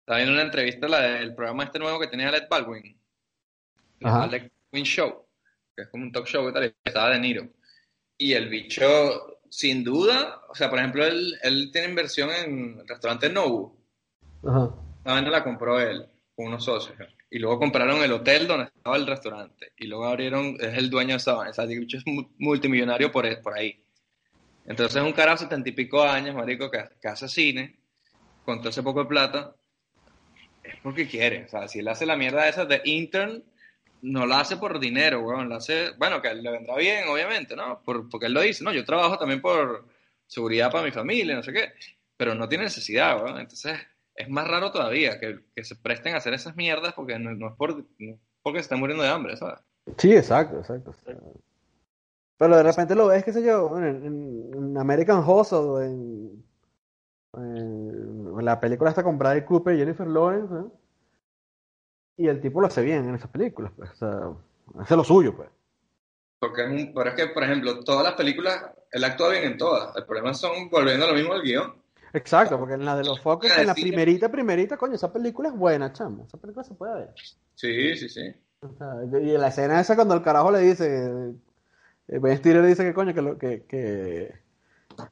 Estaba viendo una entrevista la del programa este nuevo que tenía Alec Baldwin. Alec Baldwin Show, que es como un talk show y tal, estaba de Niro. Y el bicho, sin duda, o sea, por ejemplo, él, él tiene inversión en el restaurante Nobu. Ajá. La la compró él con unos socios. Y luego compraron el hotel donde estaba el restaurante. Y luego abrieron, es el dueño de esa vaina. Es multimillonario por, por ahí. Entonces es un carajo setenta y pico años, marico, que, hace cine, con todo ese poco de plata, es porque quiere. O sea, si él hace la mierda esa de intern, no la hace por dinero, weón. La hace, bueno, que le vendrá bien, obviamente, ¿no? porque él lo dice, ¿no? Yo trabajo también por seguridad para mi familia, no sé qué. Pero no tiene necesidad, weón. Entonces es más raro todavía que, que, se presten a hacer esas mierdas porque no, es por, porque se están muriendo de hambre, ¿sabes? Sí, exacto, exacto. Pero de repente lo ves, qué sé yo, en, American Hustle, en, en, la película esta con Bradley Cooper y Jennifer Lawrence, ¿eh? y el tipo lo hace bien en esas películas, pues, o sea, hace lo suyo, pues. Porque es, un, pero es que, por ejemplo, todas las películas, él actúa bien en todas. El problema son volviendo a lo mismo del guion. Exacto, porque en la de los focos, en la primerita, primerita, coño, esa película es buena, chamo. Esa película se puede ver. Sí, sí, sí. y la escena esa cuando el carajo le dice, eh, Ben Stiller le dice que coño, que, lo, que, que,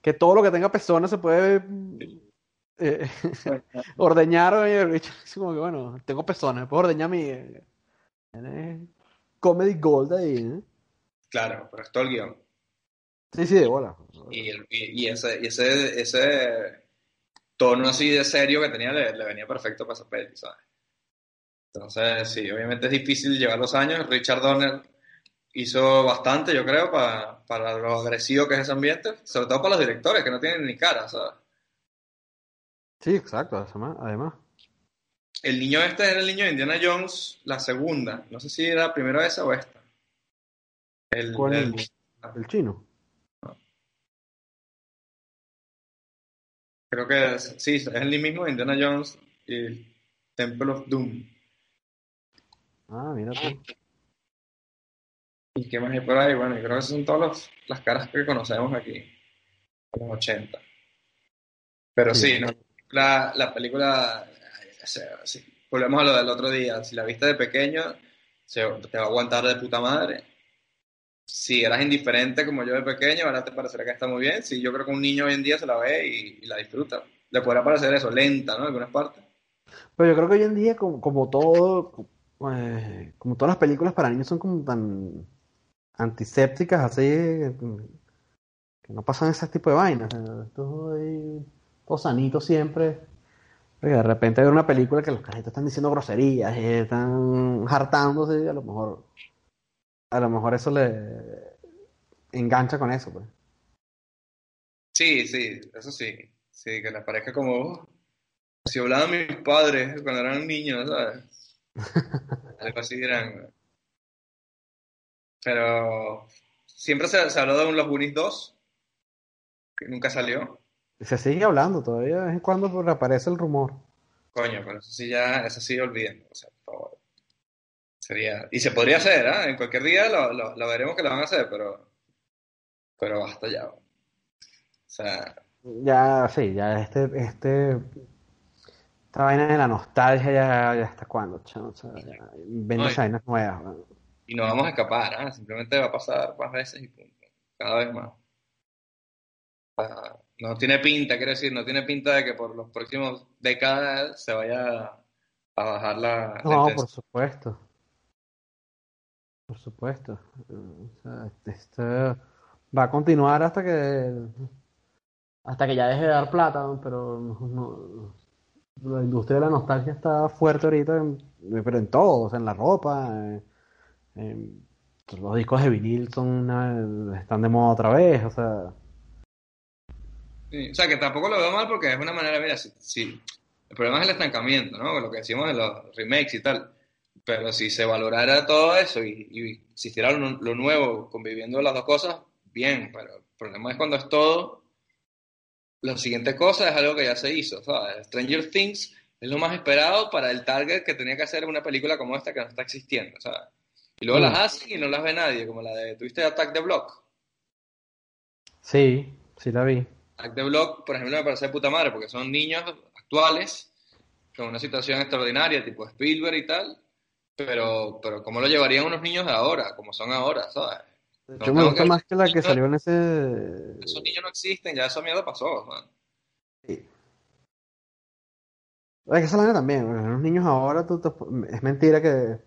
que todo lo que tenga personas se puede eh, ordeñar, y como que bueno, tengo personas, puedo ordeñar mi eh, comedy gold ahí, ¿eh? Claro, pero es todo el guion. Sí, sí, de bola. Y, y, y ese, y ese, ese tono así de serio que tenía le, venía perfecto para esa peli, ¿sabes? Entonces, sí, obviamente es difícil llevar los años. Richard Donner hizo bastante, yo creo, para, para lo agresivo que es ese ambiente, sobre todo para los directores que no tienen ni cara, ¿sabes? Sí, exacto, además. El niño este era el niño de Indiana Jones, la segunda. No sé si era primero esa o esta. El, ¿Cuál el, el chino? Creo que sí, es el mismo de Indiana Jones y Temple of Doom. Ah, mira tú. ¿Y qué más hay por ahí? Bueno, yo creo que esas son todas las caras que conocemos aquí, los 80. Pero sí, la, la, película, volvemos a lo del otro día, si la viste de pequeño, se, te va a aguantar de puta madre si eras indiferente como yo de pequeño, ahora te parecerá que está muy bien. Si yo creo que un niño hoy en día se la ve y, la disfruta. Le podrá parecer eso, lenta, ¿no? En algunas partes. Pero yo creo que hoy en día, como, como todo, eh, como todas las películas para niños son como tan antisépticas, así, que no pasan ese tipo de vainas. Todo, todo sanito siempre. de repente hay una película que los carajitos están diciendo groserías, y están hartándose, a lo mejor a lo mejor eso le engancha con eso, pues. Sí, sí, eso sí. Sí, que les parezca como oh, si hablaban mis padres cuando eran niños, ¿sabes? Algo así dirán. Pero siempre se, se habló de un Los Goonies 2, que nunca salió. Se sigue hablando todavía, de vez en cuando reaparece el rumor. Coño, pero eso sí ya, eso sí olviden. O sea, por favor. Sería. Y se podría hacer, ¿ah? En cualquier día lo, lo, lo veremos que lo van a hacer, pero. Pero basta ya. O sea, Ya, sí, ya este, este, esta vaina de la nostalgia ya, ya hasta cuándo, chamo? O sea, No, vainas nuevas, y no vamos a escapar, ¿ah? Simplemente va a pasar más veces y punto. Cada vez más. No tiene pinta, quiero decir, no tiene pinta de que por los próximos décadas se vaya a bajar la, No, por supuesto. Por supuesto. O sea, esto va a continuar hasta que hasta que ya deje de dar plata, pero la industria de la nostalgia está fuerte ahorita, en- pero en todo, o sea, en la ropa, los discos de vinil son una- están de moda otra vez, o sea, o sea, que tampoco lo veo mal porque es una manera, mira, si, si- el problema es el estancamiento, ¿no? Lo que decimos de los remakes y tal. Pero si se valorara todo eso y, y existiera lo, lo nuevo conviviendo las dos cosas, bien, pero el problema es cuando es todo, la siguiente cosa es algo que ya se hizo, ¿sabes? Stranger Things es lo más esperado para el target que tenía que hacer una película como esta que no está existiendo, ¿sabes? Y luego Mm. las hacen y no las ve nadie, como la de, ¿tuviste Attack the Block? sí, sí la vi. Act the Block, por ejemplo, me parece de puta madre, porque son niños actuales, con una situación extraordinaria, tipo Spielberg y tal, pero, pero ¿cómo lo llevarían unos niños de ahora, como son ahora, ¿sabes? De No hecho, me gusta que- más que la que salió en ese... Esos niños no existen, ya esa mierda pasó, man. Sí. Es que esa vaina también, porque los niños ahora tú te- es mentira que eh,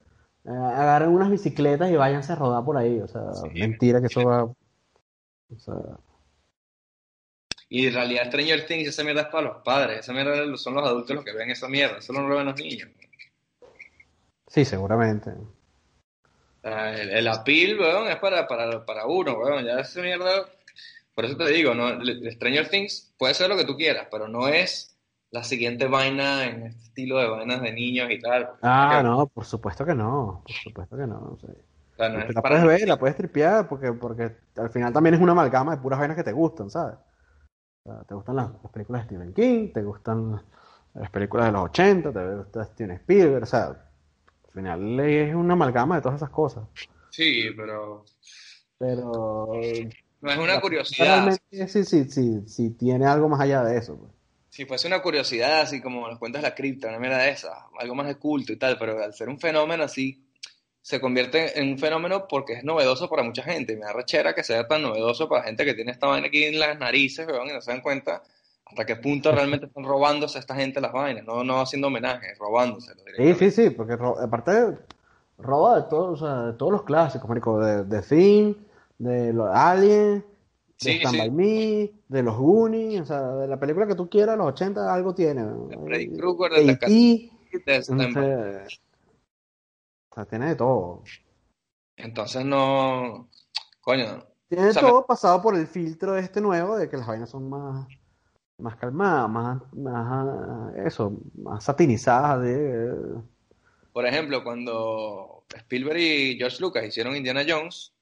agarren unas bicicletas y váyanse a rodar por ahí, o sea, Sí. mentira que eso va, o sea, Y en realidad Stranger Things, esa mierda es para los padres, esa mierda son los adultos los que ven esa mierda, eso no lo ven los niños. Sí, seguramente. Sea, el, el appeal, weón, es para, para, para uno, weón, ya esa mierda, por eso te digo, no, el- Stranger Things puede ser lo que tú quieras, pero no es la siguiente vaina en este estilo de vainas de niños y tal. Ah, no, por supuesto que no, por supuesto que no. o sea, o sea, no es Te la para- puedes ver, la puedes tripear, porque, porque al final también es una amalgama de puras vainas que te gustan, ¿sabes? O sea, te gustan las, las películas de Stephen King, te gustan las películas de los 80, te gusta Steven Spielberg, o sea, al final es una amalgama de todas esas cosas. Sí, pero Pero no es una curiosidad. realmente sí, sí, sí, sí tiene algo más allá de eso. pues. Si fuese una curiosidad, así como nos cuentas la cripta, una mierda de esa, algo más de culto y tal, pero al ser un fenómeno así, se convierte en un fenómeno porque es novedoso para mucha gente. Me da rechera que sea tan novedoso para gente que tiene esta vaina aquí en las narices, weón, y no se dan cuenta hasta qué punto realmente están robándose a esta gente las vainas, no, no haciendo homenaje, robándoselo Sí, sí, sí, porque aparte roba de todos, o sea, de todos los clásicos, marico, de, de Thing, de los Aliens, de Sí, Stand sí. By Me, de los Goonies, o sea, de la película que tú quieras, los 80 algo tiene. De Freddy Krueger, de E.T., de- entonces, o sea, tiene de todo. Entonces no, coño, Tiene O sea, todo pasado por el filtro este nuevo de que las vainas son más, más calmadas, más, más, eso, más satirizadas de... Por ejemplo, cuando Spielberg y George Lucas hicieron Indiana Jones,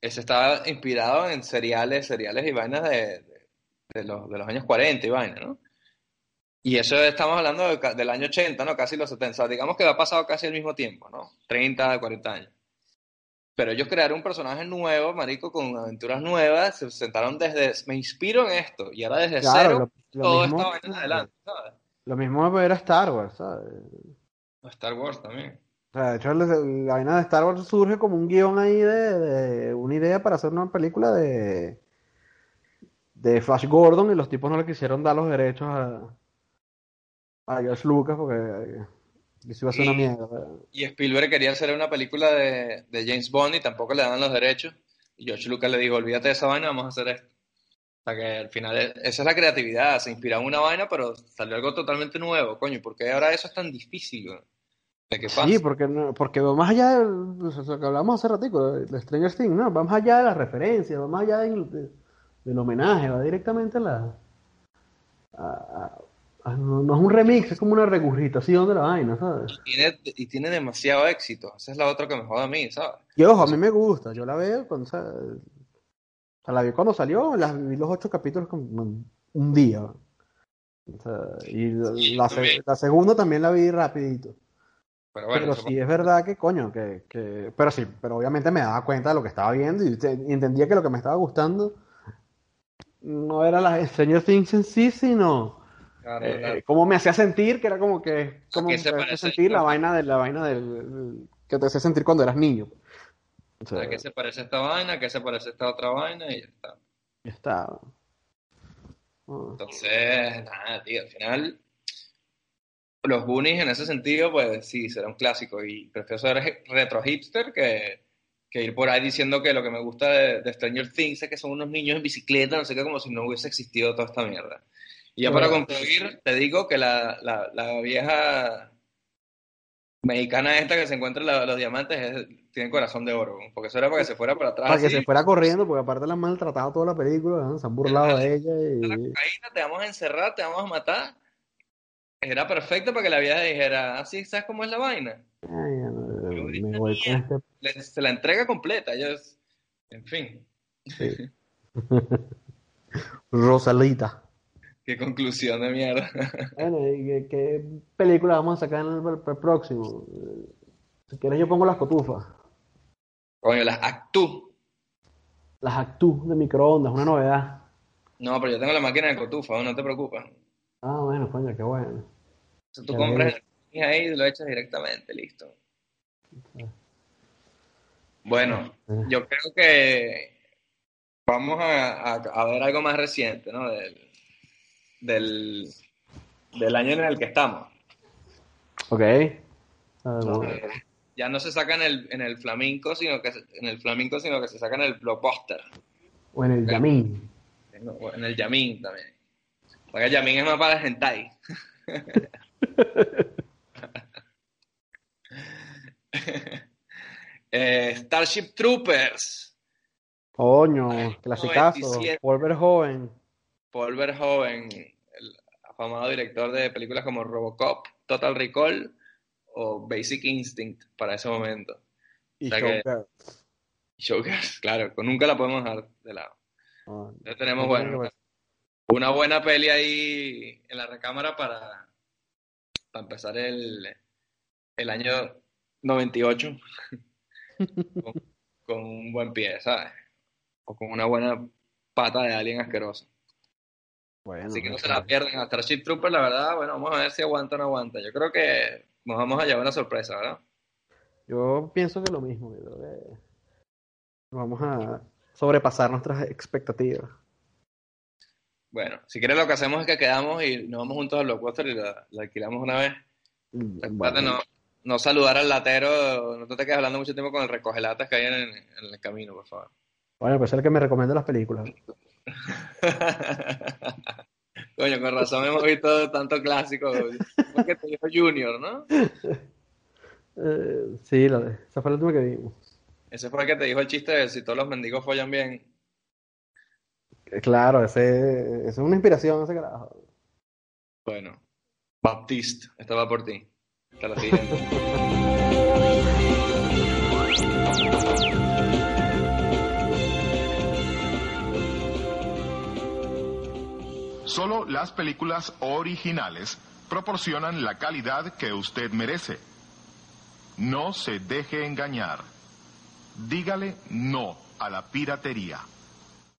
ese estaba inspirado en seriales, seriales y vainas de, de- los, de los años 40 y vainas, ¿no? Y eso estamos hablando del año 80, ¿no? Casi los 70. O sea, digamos que ha pasado casi al mismo tiempo, ¿no? 30, 40 años. Pero ellos crearon un personaje nuevo, marico, con aventuras nuevas, se sentaron desde, me inspiro en esto, y ahora desde Claro, cero, lo, lo todo mismo, esta vaina adelante, ¿sabes? lo mismo era Star Wars, ¿sabes? Star Wars también. O sea, de hecho, la, vaina de Star Wars surge como un guion ahí de, de una idea para hacer una película de, de Flash Gordon y los tipos no le quisieron dar los derechos a, a George Lucas porque eso iba a ser una Y- mierda. Y Spielberg quería hacer una película de, de James Bond y tampoco le dan los derechos. Y George Lucas le dijo, olvídate de esa vaina, vamos a hacer esto. O sea que al final es- esa es la creatividad, se inspiró en una vaina, pero salió algo totalmente nuevo, coño. ¿Por qué ahora eso es tan difícil? ¿De qué pasa? Sí, porque, porque más allá de lo que hablamos hace ratico, de Stranger Things, ¿no? Va más allá de la referencia, va más allá del, de- del homenaje, va directamente a la, a- a- no, no es un remix, es como una regurgitación de la vaina, ¿sabes? Y tiene, y tiene demasiado éxito. Esa es la otra que me joda a mí, ¿sabes? Y ojo, a mí me gusta, yo la veo cuando, o sea, o sea, la vi cuando salió, las vi los ocho capítulos como en un día. O sea, y la, se- también. la segunda también la vi rapidito. Pero bueno, pero sí es verdad que, coño, que, que... Pero sí, pero obviamente me daba cuenta de lo que estaba viendo y entendía que lo que me estaba gustando no era la Stranger Things en sí, sino claro, eh, claro. cómo me hacía sentir, que era como que... Qué me hacía parece sentir la vaina de la vaina del... que te hacía sentir cuando eras niño. O sea, ¿A qué se parece esta vaina? ¿A qué se parece esta otra vaina? Y ya está. ya está. Ah. Entonces, nada, tío, al final, los Goonies en ese sentido, pues sí, será un clásico. Y prefiero ser retro hipster que, que ir por ahí diciendo que lo que me gusta de, de Stranger Things es que son unos niños en bicicleta, no sé qué, como si no hubiese existido toda esta mierda. Y ya para concluir, te digo que la, la, la vieja mexicana esta que se encuentra en la- los diamantes es- tiene corazón de oro, porque eso era para que se fuera para atrás. Para que se fuera corriendo, porque aparte la han maltratado toda la película, ¿no? se han burlado de ella la y... cocaína, te vamos a encerrar, te vamos a matar. Era perfecto para que la vieja dijera, así sabes cómo es la vaina. Ay, ya no, me voy con este... Le- se la entrega completa, ellos, en fin, sí. Rosalita. qué conclusión de mierda. Bueno, ¿y qué, qué película vamos a sacar en el, el próximo? Si quieres yo pongo las cotufas. Coño, las Actu. Las Actu de microondas, una novedad. No, pero yo tengo la máquina de cotufa, no te preocupes. Ah, bueno, coño, qué bueno. Tú compras el ahí y lo echas directamente, listo. Bueno, yo creo que vamos a, a- a ver algo más reciente, ¿no? Del, del, del año en el que estamos. Ok. Ah. Ya no se saca en el, en el flamenco, sino que se- en el flamenco, sino que se saca en el blockbuster. O en el Yamín. O En el Yamin también. Porque el Yamin es más para el hentai. Eh, Starship Troopers. Coño, clasicazo. 97. Volver joven. Paul Verhoeven, el afamado director de películas como Robocop, Total Recall o Basic Instinct para ese momento. Y O sea. Showgirls, claro, nunca la podemos dejar de lado. Entonces tenemos, bueno, una buena peli ahí en la recámara para, para empezar el, el año 98 con, con un buen pie, ¿sabes? O con una buena pata de alien asqueroso. Bueno, Así que no se la pierdan. A Starship Troopers, la verdad, bueno, vamos a ver si aguanta o no aguanta. Yo creo que nos vamos a llevar una sorpresa, ¿verdad? Yo pienso que lo mismo. Yo creo que vamos a sobrepasar nuestras expectativas. Bueno, si quieres lo que hacemos es que quedamos y nos vamos juntos al Blockbuster y la, la alquilamos una vez. Bueno, no, no saludar al latero, no te quedes hablando mucho tiempo con el recogelatas que hay en, en el camino, por favor. bueno, pues es el que me recomienda las películas. Coño, con razón hemos visto tanto clásico. Porque te dijo Junior, ¿no? Eh, sí, la de- esa fue la última que vimos. Ese fue el que te dijo el chiste de si todos los mendigos follan bien. Eh, Claro, ese, ese es una inspiración, ese carajo. Bueno, Baptiste, esta va por ti. Hasta la siguiente. Solo las películas originales proporcionan la calidad que usted merece. No se deje engañar. Dígale no a la piratería.